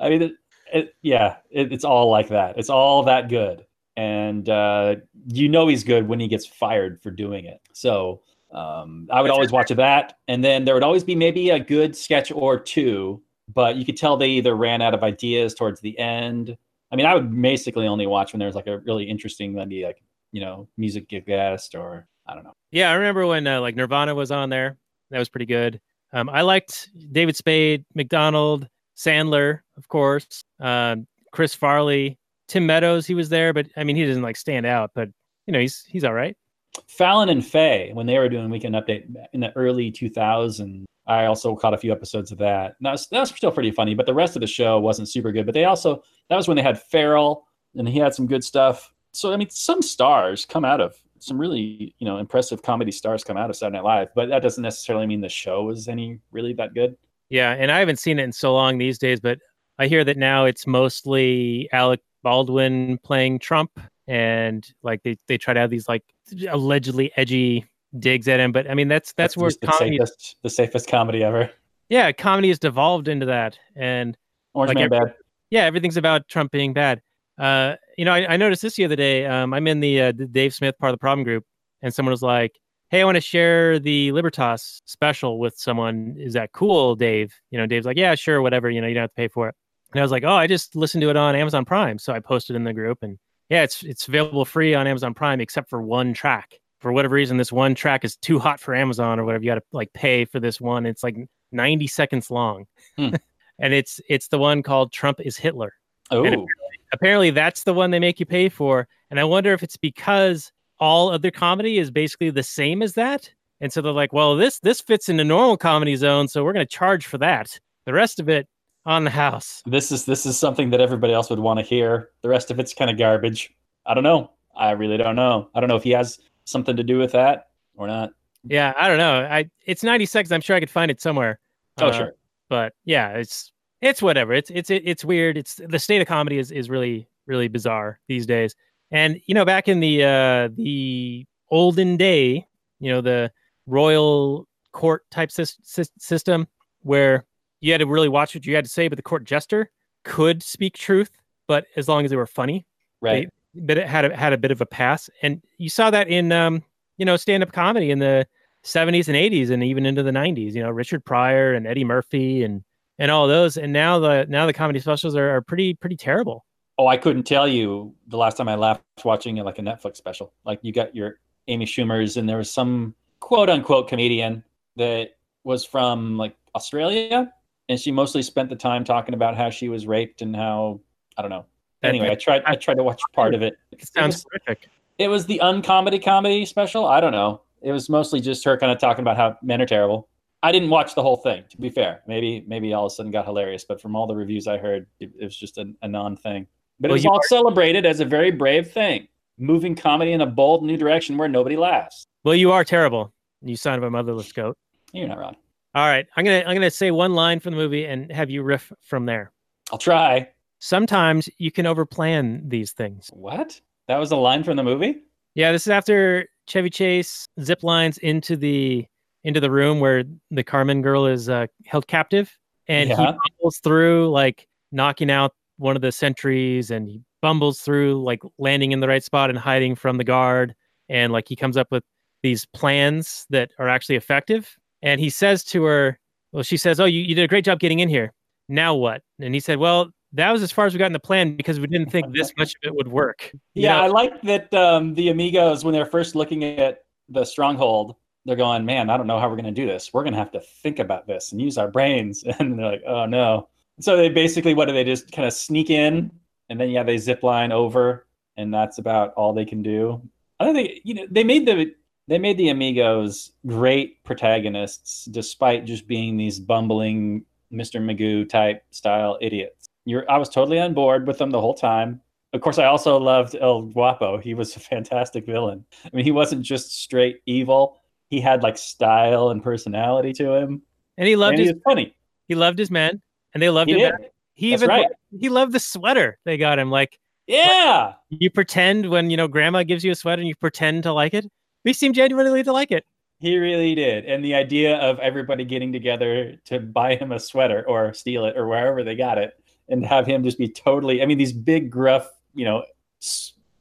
I mean, it, it, yeah, it, it's all like that. It's all that good. And uh, you know he's good when he gets fired for doing it. So um, I would always watch that. And then there would always be maybe a good sketch or two, but you could tell they either ran out of ideas towards the end. I mean, I would basically only watch when there's like a really interesting, maybe like, you know, music guest or I don't know. Yeah, I remember when uh, like Nirvana was on there. That was pretty good. Um, I liked David Spade, Macdonald, Sandler, of course, um, Chris Farley, Tim Meadows. He was there, but I mean, he doesn't like stand out. But you know, he's he's all right. Fallon and Fey, when they were doing Weekend Update in the early 2000s, I also caught a few episodes of that. And that was, that was still pretty funny, but the rest of the show wasn't super good. But they also, that was when they had Ferrell and he had some good stuff. So, I mean, some stars come out of some really, you know, impressive comedy stars come out of Saturday Night Live, but that doesn't necessarily mean the show was any really that good. Yeah, and I haven't seen it in so long these days, but I hear that now it's mostly Alec Baldwin playing Trump, and like they they try to have these like allegedly edgy digs at him. But I mean, that's that's, where the comedy. safest, the safest comedy ever. Yeah, comedy has devolved into that, and Orange Like Man every- Bad. yeah, everything's about Trump being bad. Uh, you know, I, I noticed this the other day. Um, I'm in the, uh, the Dave Smith part of the problem group, and someone was like, "Hey, I want to share the Libertas special with someone. Is that cool, Dave?" You know, Dave's like, "Yeah, sure, whatever. You know, you don't have to pay for it." And I was like, "Oh, I just listened to it on Amazon Prime." So I posted in the group, and yeah, it's it's available free on Amazon Prime except for one track. For whatever reason, this one track is too hot for Amazon or whatever. You got to like pay for this one. It's like 90 seconds long, Hmm. *laughs* and it's it's the one called "Trump is Hitler." Oh, And apparently that's the one they make you pay for and i wonder if it's because all other comedy is basically the same as that and so they're like well this this fits in the normal comedy zone so we're going to charge for that the rest of it on the house this is this is something that everybody else would want to hear. The rest of it's kind of garbage. I don't know. I really don't know. I don't know if he has something to do with that or not. yeah i don't know i it's 90 seconds i'm sure i could find it somewhere Oh, Uh, sure. but yeah it's it's whatever it's it's it's weird it's the state of comedy is is really really bizarre these days and you know back in the uh the olden day you know the royal court type sys- sys- system where you had to really watch what you had to say but the court jester could speak truth but as long as they were funny Right. but it had a, had a bit of a pass and you saw that in um you know stand-up comedy in the 70s and 80s and even into the 90s you know richard pryor and eddie murphy and and all those and now the now the comedy specials are, are pretty pretty terrible Oh, I couldn't tell you the last time I laughed watching like a Netflix special. Like you got your Amy Schumer's, and there was some quote unquote comedian that was from like Australia, and she mostly spent the time talking about how she was raped and how I don't know. Anyway, I tried. I tried to watch part of it. it sounds terrific It was the uncomedy comedy special. I don't know. It was mostly just her kind of talking about how men are terrible. I didn't watch the whole thing, to be fair. Maybe maybe all of a sudden got hilarious, but from all the reviews I heard, it, it was just a, a non thing. But Well, it was all are- celebrated as a very brave thing, moving comedy in a bold new direction where nobody laughs. Well, you are terrible, you son of a motherless goat. You're not wrong. All right, I'm gonna I'm gonna say one line from the movie and have you riff from there. I'll try. Sometimes you can overplan these things. What? That was a line from the movie? Yeah, this is after Chevy Chase zip lines into the into the room where the Carmen girl is uh, held captive, and he bumbles through like knocking out one of the sentries, and he bumbles through like landing in the right spot and hiding from the guard, and like he comes up with these plans that are actually effective. And he says to her, "Well, she says, oh, you, you did a great job getting in here. Now what?" And he said, "Well." That was as far as we got in the plan because we didn't think this much of it would work. You Yeah, know? I like that um, the Amigos, when they're first looking at the stronghold, they're going, man, I don't know how we're going to do this. We're going to have to think about this and use our brains. *laughs* And they're like, oh no. So they basically, what do they just kind of sneak in and then, yeah, they zip line over and that's about all they can do. I don't think, you know, they made the, they made the Amigos great protagonists despite just being these bumbling Mr. Magoo type style idiots. You're, I was totally on board with them the whole time. Of course, I also loved El Guapo. He was a fantastic villain. I mean, he wasn't just straight evil. He had like style and personality to him. and he loved and his was funny. He loved his men, and they loved He him. He That's even right. he loved the sweater they got him. Like Yeah. you pretend when you know grandma gives you a sweater and you pretend to like it. He seemed genuinely to like it. He really did. And the idea of everybody getting together to buy him a sweater or steal it or wherever they got it and have him just be totally, I mean, these big, gruff, you know,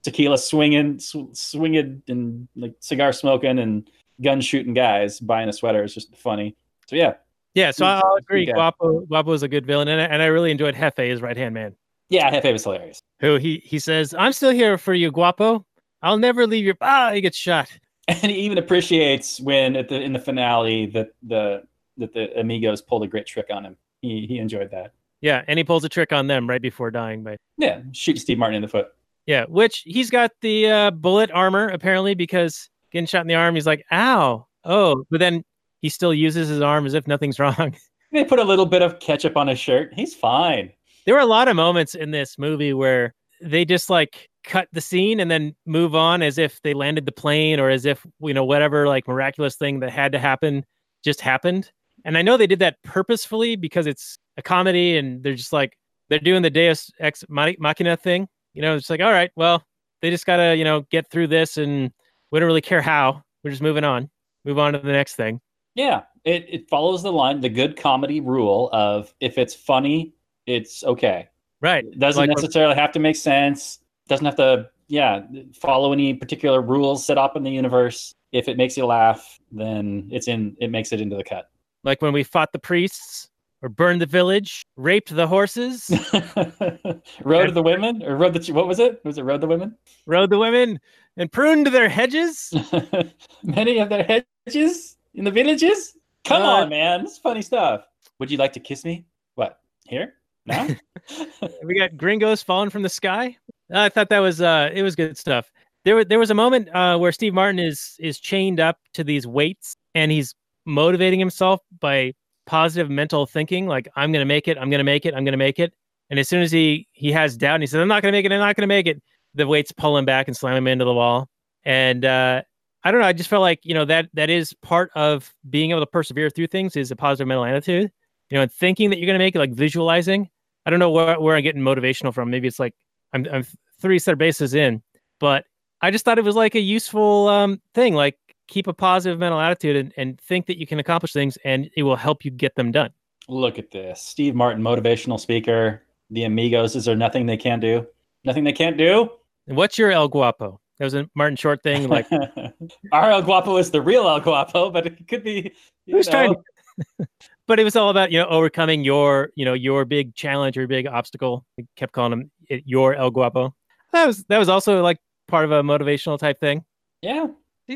tequila swinging, sw- swinging and like cigar smoking and gun shooting guys buying a sweater is just funny. So, yeah. Yeah, so He's- I'll agree. yeah. Guapo Guapo is a good villain, and I, and I really enjoyed Jefe, his right hand man, Yeah, Jefe was hilarious. who he he says, "I'm still here for you, Guapo. I'll never leave your." Ah, he gets shot. *laughs* And he even appreciates when at the in the finale that the that the amigos pulled a great trick on him. He he enjoyed that. Yeah, and he pulls a trick on them right before dying. But Yeah, shoot Steve Martin in the foot. yeah, which he's got the uh, bullet armor apparently because getting shot in the arm, he's like, "Ow, oh," but then he still uses his arm as if nothing's *laughs* wrong. They put a little bit of ketchup on his shirt. He's fine. there were a lot of moments in this movie where they just like cut the scene and then move on as if they landed the plane or as if you know whatever like miraculous thing that had to happen just happened and i know they did that purposefully because it's a comedy and they're just like they're doing the deus ex machina thing you know it's like all right well they just gotta you know get through this and we don't really care how we're just moving on move on to the next thing Yeah, it, it follows the line, the good comedy rule of if it's funny, it's okay. right It doesn't Like necessarily have to make sense. Doesn't have to, yeah, follow any particular rules set up in the universe. If it makes you laugh, then it's in. It makes it into the cut. like when we fought the priests or burned the village raped the horses *laughs* rode the Women, or rode the what was it? Was it Road the Women? rode the women and pruned their hedges. *laughs* Many of their hedges in the villages. Come Uh, on, man, it's funny stuff. Would you like to kiss me? What here? No. *laughs* we got gringos falling from the sky. I thought that was uh, it was good stuff. There, wa- there was a moment uh, where Steve Martin is is chained up to these weights and he's motivating himself by positive mental thinking, like I'm gonna make it, I'm gonna make it, I'm gonna make it. And as soon as he he has doubt and he says, I'm not gonna make it, I'm not gonna make it, the weights pull him back and slam him into the wall. And uh, I don't know, I just felt like you know that that is part of being able to persevere through things is a positive mental attitude. You know, and thinking that you're gonna make it, like visualizing. I don't know where, where I'm getting motivational from. Maybe it's like I'm, I'm three set bases in, but I just thought it was like a useful um, thing. Like keep a positive mental attitude and, and think that you can accomplish things and it will help you get them done. Look at this, Steve Martin, motivational speaker. The Amigos. Is there nothing they can't do? Nothing they can't do. And what's your El Guapo? That was a Martin Short thing. Like *laughs* our El Guapo is the real El Guapo, but it could be. Who's trying know, *laughs* but it was all about, you know, overcoming your, you know, your big challenge or big obstacle. I kept calling him it, eh, your El Guapo. That was that was also like part of a motivational type thing. yeah.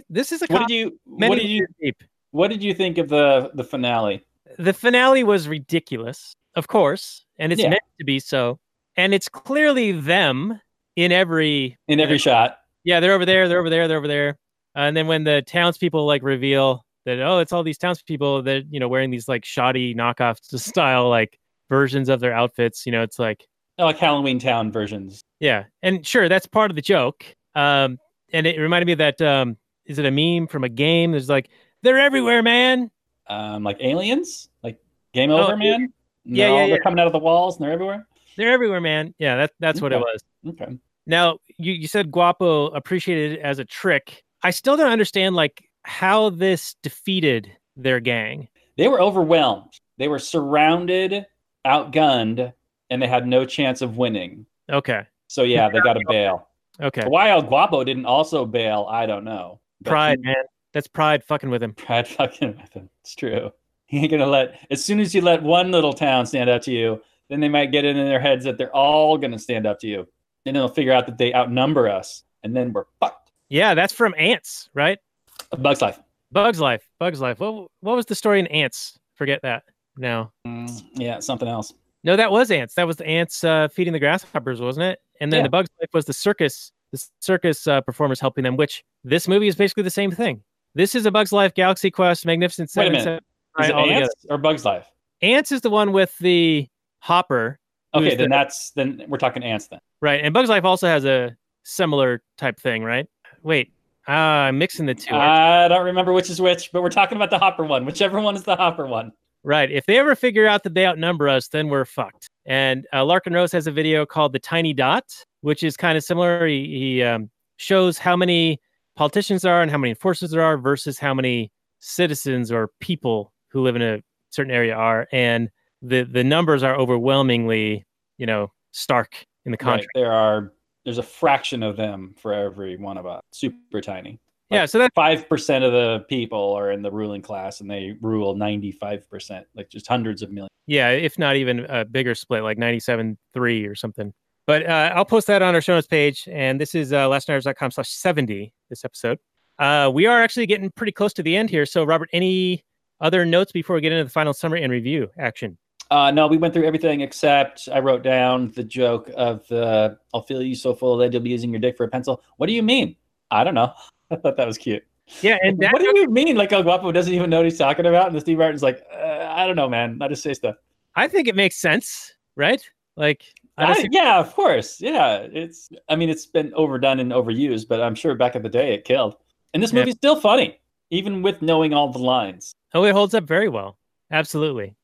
This is a What did you? What did you? deep. What did you think of the the finale? the finale was ridiculous, of course, and it's Yeah. meant to be so. And it's clearly them in every In every shot. yeah, they're over there, they're over there, they're over there. and then when the townspeople like reveal that oh, it's all these townspeople that you know wearing these like shoddy knockoff style like versions of their outfits, you know, it's like like Halloween Town versions. yeah, and sure that's part of the joke. Um, and it reminded me of that um, is it a meme from a game? There's like they're everywhere, man. Um, like aliens, like Game Oh, Over, man. yeah, No, yeah, they're coming out of the walls and they're everywhere. They're everywhere, man. Yeah, that that's what it was. Okay. Now, you, you said Guapo appreciated it as a trick. I still don't understand like how this defeated their gang. They were overwhelmed. They were surrounded, outgunned, and they had no chance of winning. Okay. So yeah, they got to bail. Okay. Why El Guapo didn't also bail, I don't know. But Pride, he- man. That's pride fucking with him. Pride fucking with him. It's true. He ain't gonna let. As soon as you let one little town stand up to you, then they might get it in their heads that they're all gonna stand up to you. Then they'll figure out that they outnumber us, and then we're fucked. Yeah, that's from Ants, right? A Bug's Life. Bugs Life. Bugs Life. What what was the story in Ants? Forget that. No. Yeah, something else. No, that was Ants. That was the ants uh, feeding the grasshoppers, wasn't it? And then Yeah. the Bugs Life was the circus, the circus uh, performers helping them. Which this movie is basically the same thing. This is a Bugs Life Galaxy Quest Magnificent Wait a Seven. minute. Seven- Is it. Ants or Bug's Life? Ants is the one with the hopper, Okay, then the- that's then we're talking Ants then. right? And Bugs Life also has a similar type thing, right? Wait, ah, I'm mixing the two. I don't remember which is which, but we're talking about the Hopper one. Whichever one is the Hopper one. Right. If they ever figure out that they outnumber us, then we're fucked. And uh, Larken Rose has a video called "The Tiny Dot," which is kind of similar. He, he um, shows how many politicians there are and how many enforcers there are versus how many citizens or people who live in a certain area are, and the the numbers are overwhelmingly, you know, stark in the Right. contrast. There are there's a fraction of them for every one of us. Super tiny. Yeah. So that Five percent of the people are in the ruling class, and they rule ninety-five percent, like just hundreds of millions. Yeah, if not even a bigger split, like ninety-seven three or something. But uh, I'll post that on our show notes page. And this is uh, lastnighters.com slash 70, this episode. Uh, we are actually getting pretty close to the end here. So, Robert, any other notes before we get into the final summary and review action? Uh, no, we went through everything except I wrote down the joke of the "I'll feel you so full that you'll be using your dick for a pencil." What do you mean? I don't know. *laughs* I thought that was cute. Yeah, and that, *laughs* what do you mean? Like El Guapo doesn't even know what he's talking about, and the Steve Martin's like, uh, I don't know, man. I just say stuff. I think it makes sense, right? Like, I I- yeah, of course. Yeah, it's. I mean, it's been overdone and overused, but I'm sure back in the day it killed. And this Yeah. movie's still funny, even with knowing all the lines. oh, it holds up very well. Absolutely.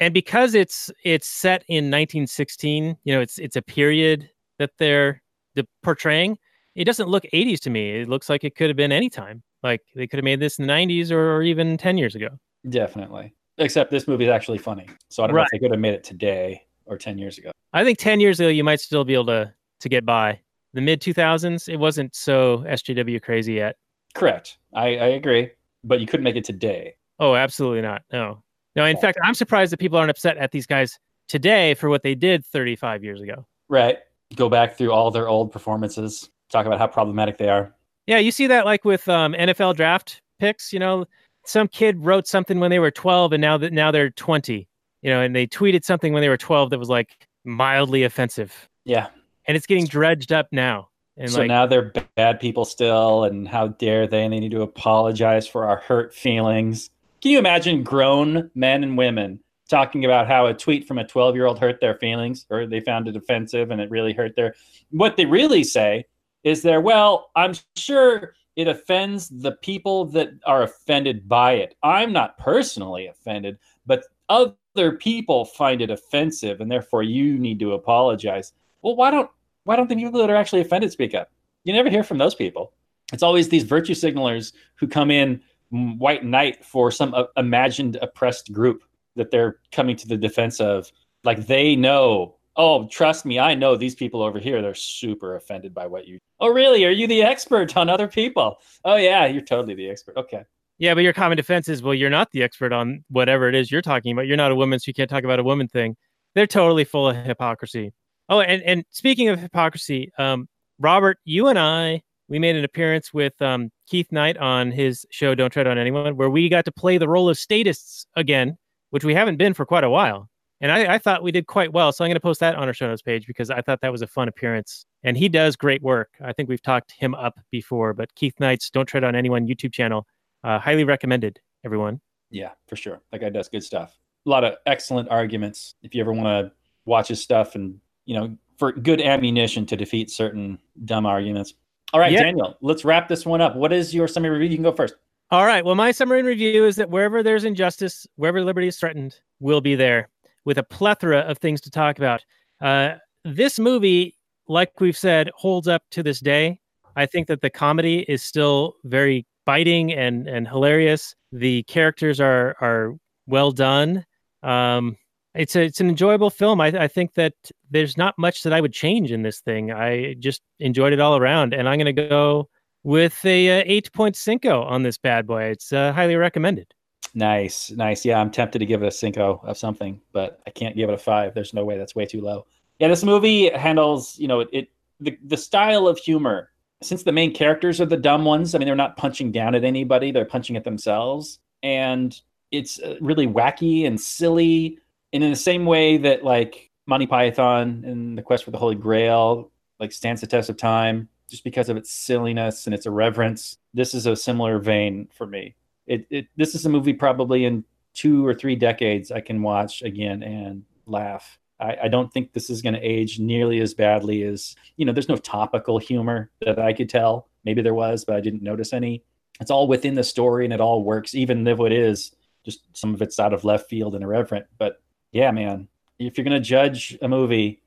And because it's it's set in 1916, you know, it's it's a period that they're de- portraying. It doesn't look 80s to me. It looks like it could have been any time. Like they could have made this in the 90s or, or even 10 years ago. Definitely. Except this movie is actually funny, so I don't know if they could have made it today or ten years ago. I think 10 years ago you might still be able to to get by. The mid 2000s, it wasn't so SJW crazy yet. Correct. I, I agree, but you couldn't make it today. Oh, absolutely not. No. No, in fact, I'm surprised that people aren't upset at these guys today for what they did 35 years ago. Right. Go back through all their old performances, talk about how problematic they are. Yeah, you see that like with um, NFL draft picks. You know, some kid wrote something when they were 12, and now that now they're 20. You know, and they tweeted something when they were 12 that was like mildly offensive, Yeah. and it's getting dredged up now. And so like, now they're bad people still, and how dare they? And they need to apologize for our hurt feelings. Can you imagine grown men and women talking about how a tweet from a 12 year old hurt their feelings or they found it offensive and it really hurt their. What they really say is they're, well, I'm sure it offends the people that are offended by it. I'm not personally offended, but other people find it offensive and therefore you need to apologize. Well, why don't why don't the people that are actually offended speak up? You never hear from those people. It's always these virtue signalers who come in white knight for some uh, imagined oppressed group that they're coming to the defense of. Like they know, oh, trust me, I know these people over here, they're super offended by what you. Oh, really? Are you the expert on other people? Oh, yeah, you're totally the expert. Okay. yeah, but your common defense is, well, you're not the expert on whatever it is you're talking about. You're not a woman, so you can't talk about a woman thing. They're totally full of hypocrisy. Oh, and and speaking of hypocrisy, um, Robert, you and I, we made an appearance with um, Keith Knight on his show "Don't Tread on Anyone," where we got to play the role of statists again, which we haven't been for quite a while. and I, I thought we did quite well. So I'm going to post that on our show notes page because I thought that was a fun appearance, and he does great work. I think we've talked him up before, but Keith Knight's "Don't Tread on Anyone" YouTube channel, uh, highly recommended. Everyone. Yeah, for sure. That guy does good stuff. A lot of excellent arguments. If you ever want to watch his stuff and, you know, for good ammunition to defeat certain dumb arguments. All right, Yeah. Daniel, let's wrap this one up. What is your summary review? You can go first. All right. Well, my summary and review is that wherever there's injustice, wherever liberty is threatened, we'll be there with a plethora of things to talk about. Uh, this movie, like we've said, holds up to this day. I think that the comedy is still very biting and and hilarious. The characters are are well done. Um, it's a, it's an enjoyable film. I, I think that there's not much that I would change in this thing. I just enjoyed it all around, and I'm going to go with a uh, 8.5 on this bad boy. It's uh, highly recommended. Nice, nice. Yeah, I'm tempted to give it a cinco of something, but I can't give it a five. There's no way that's way too low. Yeah, this movie handles, you know, it, it the the style of humor. Since the main characters are the dumb ones, I mean, they're not punching down at anybody; they're punching at themselves, and it's uh, really wacky and silly. And in the same way that like Monty Python and the Quest for the Holy Grail like stands the test of time, just because of its silliness and its irreverence, this is a similar vein for me it, it this is a movie probably in two or three decades I can watch again and laugh. I, I don't think this is going to age nearly as badly as you know. There's no topical humor that I could tell. Maybe there was, but I didn't notice any. It's all within the story and it all works, even if it is just some of it's out of left field and irreverent. But yeah, man, if you're going to judge a movie,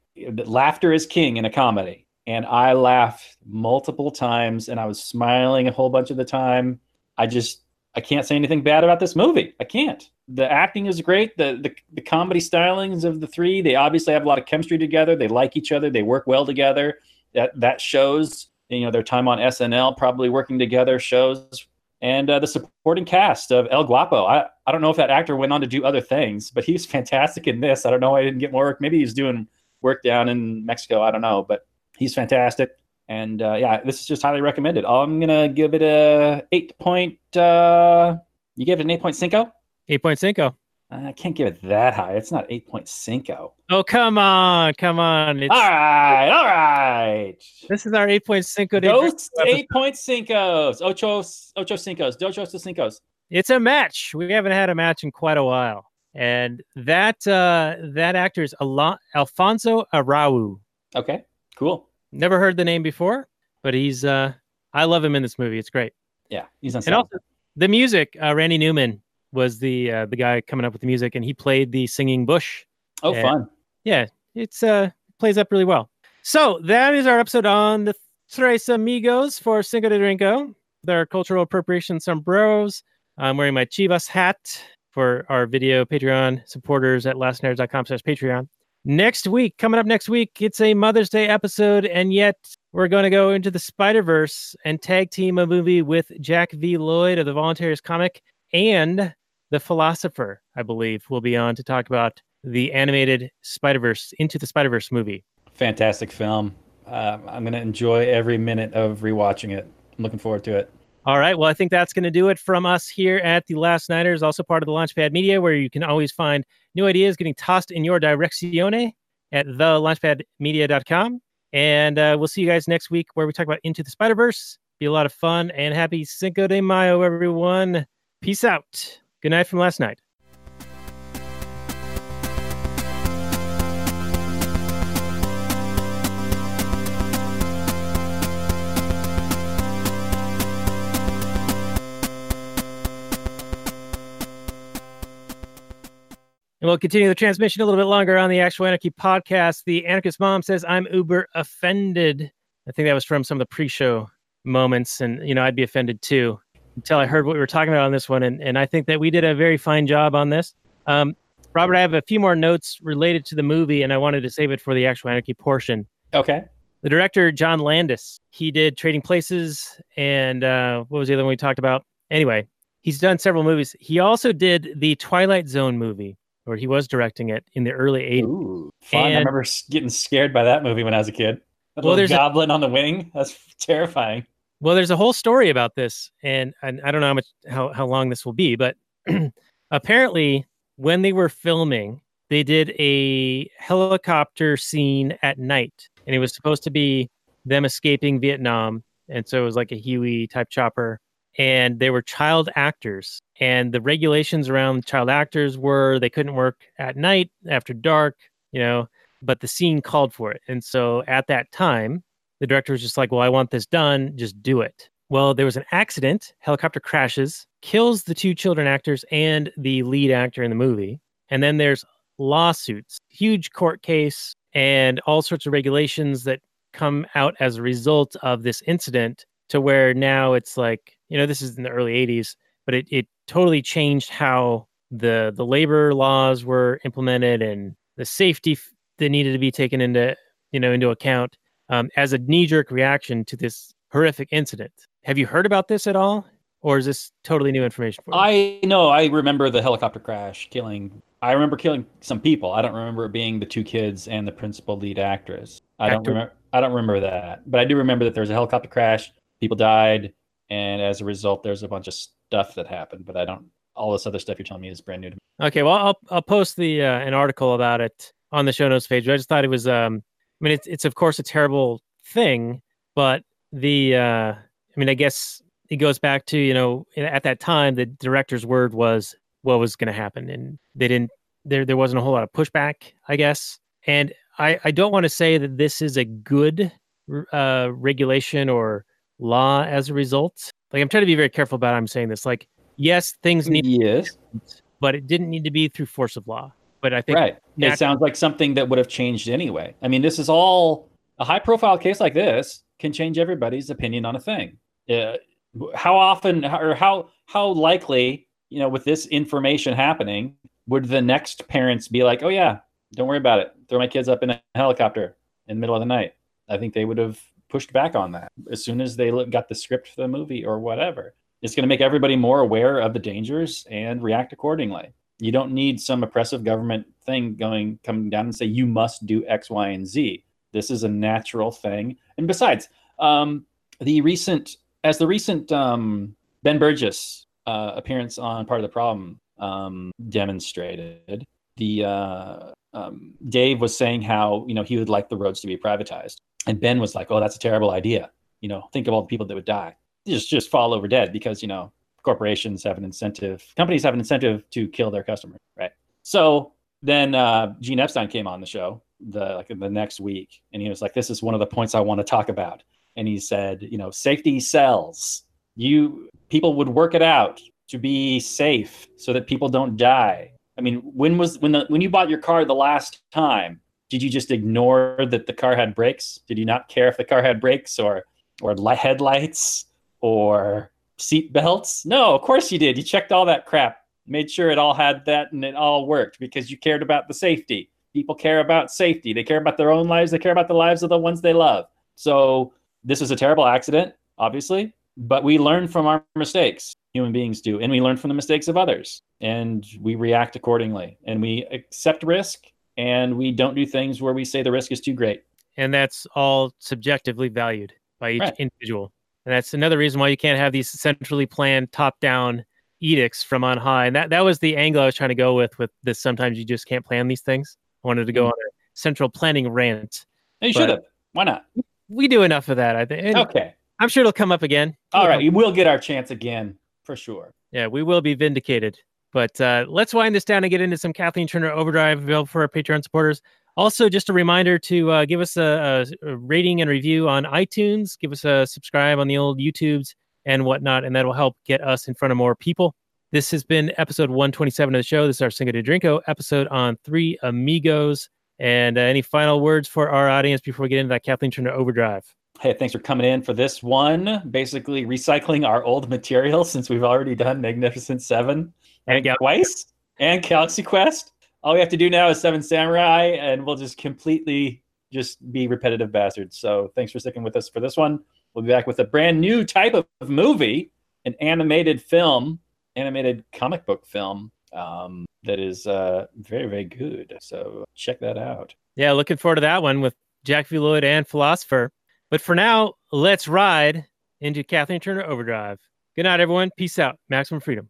laughter is king in a comedy. And I laughed multiple times and I was smiling a whole bunch of the time. I just I can't say anything bad about this movie. I can't. The acting is great. The, the the comedy stylings of the three, they obviously have a lot of chemistry together. They like each other. They work well together. That that shows. You know their time on SNL, probably working together, shows. And uh, the supporting cast of El Guapo. I, I don't know if that actor went on to do other things, but he's fantastic in this. I don't know why I didn't get more work. Maybe he's doing work down in Mexico. I don't know, but he's fantastic. And uh, yeah, this is just highly recommended. I'm gonna give it a eight point. Uh, you gave it an eight point cinco. 8.5. I can't give it that high. It's not eight point cinco. Oh, come on. Come on. It's, All right, all right. This is our 8.5. day Those episode. eight point cincos, ocho ocho cincos, dos ocho cincos. It's a match. We haven't had a match in quite a while. And that uh, that actor is Al- Alfonso Arau. Okay, cool. Never heard the name before, but he's uh, I love him in this movie. It's great. Yeah, he's on. And also the music, uh, Randy Newman was the uh, the guy coming up with the music, and he played the singing bush. oh, yeah. fun. Yeah, it's uh plays up really well. So that is our episode on the Tres Amigos for Cinco de Drinko, their cultural appropriation sombreros. I'm wearing my Chivas hat for our video Patreon supporters at lastnighters.com slash Patreon. Next week, coming up next week, it's a Mother's Day episode, and yet we're going to go into the Spider Verse and tag team a movie with Jack V. Lloyd of the Volunteers comic and the Philosopher, I believe, will be on to talk about the animated Spider Verse into the Spider Verse movie. Fantastic film. Uh, I'm gonna enjoy every minute of rewatching it. I'm looking forward to it. All right. Well, I think that's going to do it from us here at the Last Nighters, also part of the Launchpad Media, where you can always find new ideas getting tossed in your direczione at thelaunchpadmedia.com. And uh, we'll see you guys next week where we talk about Into the Spider Verse. Be a lot of fun and happy Cinco de Mayo, everyone. Peace out. Good night from last night. And we'll continue the transmission a little bit longer on the Actual Anarchy podcast. The Anarchist Mom says, I'm uber offended. I think that was from some of the pre show moments. And, you know, I'd be offended too until I heard what we were talking about on this one. And, and I think that we did a very fine job on this. Um, Robert, I have a few more notes related to the movie, and I wanted to save it for the Actual Anarchy portion. Okay. The director, John Landis, he did Trading Places and uh, what was the other one we talked about? Anyway, he's done several movies. He also did the Twilight Zone movie, or he was directing it in the early 80s. Ooh, fun. I remember getting scared by that movie when I was a kid. That Well, there's a- goblin on the wing. That's *laughs* terrifying. Well, there's a whole story about this, and, and I don't know how much how, how long this will be, but *clears throat* apparently, when they were filming, they did a helicopter scene at night, and it was supposed to be them escaping Vietnam, and so it was like a Huey type chopper, and they were child actors, and the regulations around child actors were they couldn't work at night after dark, you know, but the scene called for it, and so at that time, the director was just like, "Well, I want this done, just do it." Well, there was an accident, helicopter crashes, kills the two children actors and the lead actor in the movie. And then there's lawsuits, huge court case, and all sorts of regulations that come out as a result of this incident to where now it's like, you know, this is in the early 80s, but it, it totally changed how the the labor laws were implemented and the safety f- that needed to be taken into you know into account um, as a knee-jerk reaction to this horrific incident. Have you heard about this at all, or is this totally new information for you? I know. I remember the helicopter crash killing. I remember killing some people. I don't remember it being the two kids and the principal lead actress. I don't remember. I don't remember that, but I do remember that there was a helicopter crash. People died, and as a result, there's a bunch of stuff that happened. But I don't. All this other stuff you're telling me is brand new to me. Okay, well, I'll I'll post the uh, an article about it on the show notes page. I just thought it was. Um, I mean, it's it's of course a terrible thing, but the. Uh, I mean, I guess it goes back to you know at that time the director's word was what was going to happen, and they didn't. There there wasn't a whole lot of pushback, I guess. And I I don't want to say that this is a good uh, regulation or law as a result. Like I'm trying to be very careful about how I'm saying this. Like yes, things need to Yes, but it didn't need to be through force of law. But I think right. It sounds like something that would have changed anyway. I mean, this is all a high-profile case like this can change everybody's opinion on a thing. Uh, how often or how how likely you know with this information happening would the next parents be like oh yeah don't worry about it throw my kids up in a helicopter in the middle of the night i think they would have pushed back on that. As soon as they got the script for the movie or whatever it's going to make everybody more aware of the dangers and react accordingly. You don't need some oppressive government thing going coming down and say you must do x y and z. This is a natural thing. And besides um, the recent as the recent um, Ben Burgis uh, appearance on Part of the Problem um, demonstrated, the uh, um, Dave was saying how you know he would like the roads to be privatized, and Ben was like, "Oh, that's a terrible idea. You know, think of all the people that would die. Just just fall over dead because you know corporations have an incentive, companies have an incentive to kill their customers, right?" So then uh, Gene Epstein came on the show the like the next week, and he was like, "This is one of the points I want to talk about." and he said, you know, safety sells. You people would work it out to be safe so that people don't die. I mean, when was when the when you bought your car the last time? Did you just ignore that the car had brakes? Did you not care if the car had brakes or or li- headlights or seat belts? No, of course you did. You checked all that crap, made sure it all had that and it all worked because you cared about the safety. People care about safety. They care about their own lives. They care about the lives of the ones they love. So this is a terrible accident, obviously, but we learn from our mistakes. Human beings do, and we learn from the mistakes of others, and we react accordingly, and we accept risk, and we don't do things where we say the risk is too great. and that's all subjectively valued by each Right. individual. And that's another reason why you can't have these centrally planned top-down edicts from on high. And that that was the angle I was trying to go with with this. Sometimes you just can't plan these things. I wanted to go Mhm. on a central planning rant. You should have. Why not? We do enough of that, I think. And Okay. I'm sure it'll come up again. All right. We'll get our chance again for sure. Yeah, we will be vindicated. But uh, let's wind this down and get into some Kathleen Turner Overdrive available for our Patreon supporters. Also, just a reminder to uh, give us a, a, rating and review on iTunes. Give us a subscribe on the old YouTubes and whatnot, and that will help get us in front of more people. This has been episode 127 of the show. This is our Cinco de Drinko episode on Three Amigos. And uh, any final words for our audience before we get into that Kathleen Turner Overdrive? Hey, thanks for coming in for this one. Basically, recycling our old material *laughs* since we've already done Magnificent Seven And Gal- twice and Galaxy Quest. All we have to do now is Seven Samurai, and we'll just completely just be repetitive bastards. So thanks for sticking with us for this one. We'll be back with a brand new type of movie, an animated film, animated comic book film um, that is uh, very, very good. So check that out. Yeah, looking forward to that one with Jack V. Lloyd and Philosopher. But for now, let's ride into Kathleen Turner Overdrive. Good night, everyone. Peace out. Maximum freedom.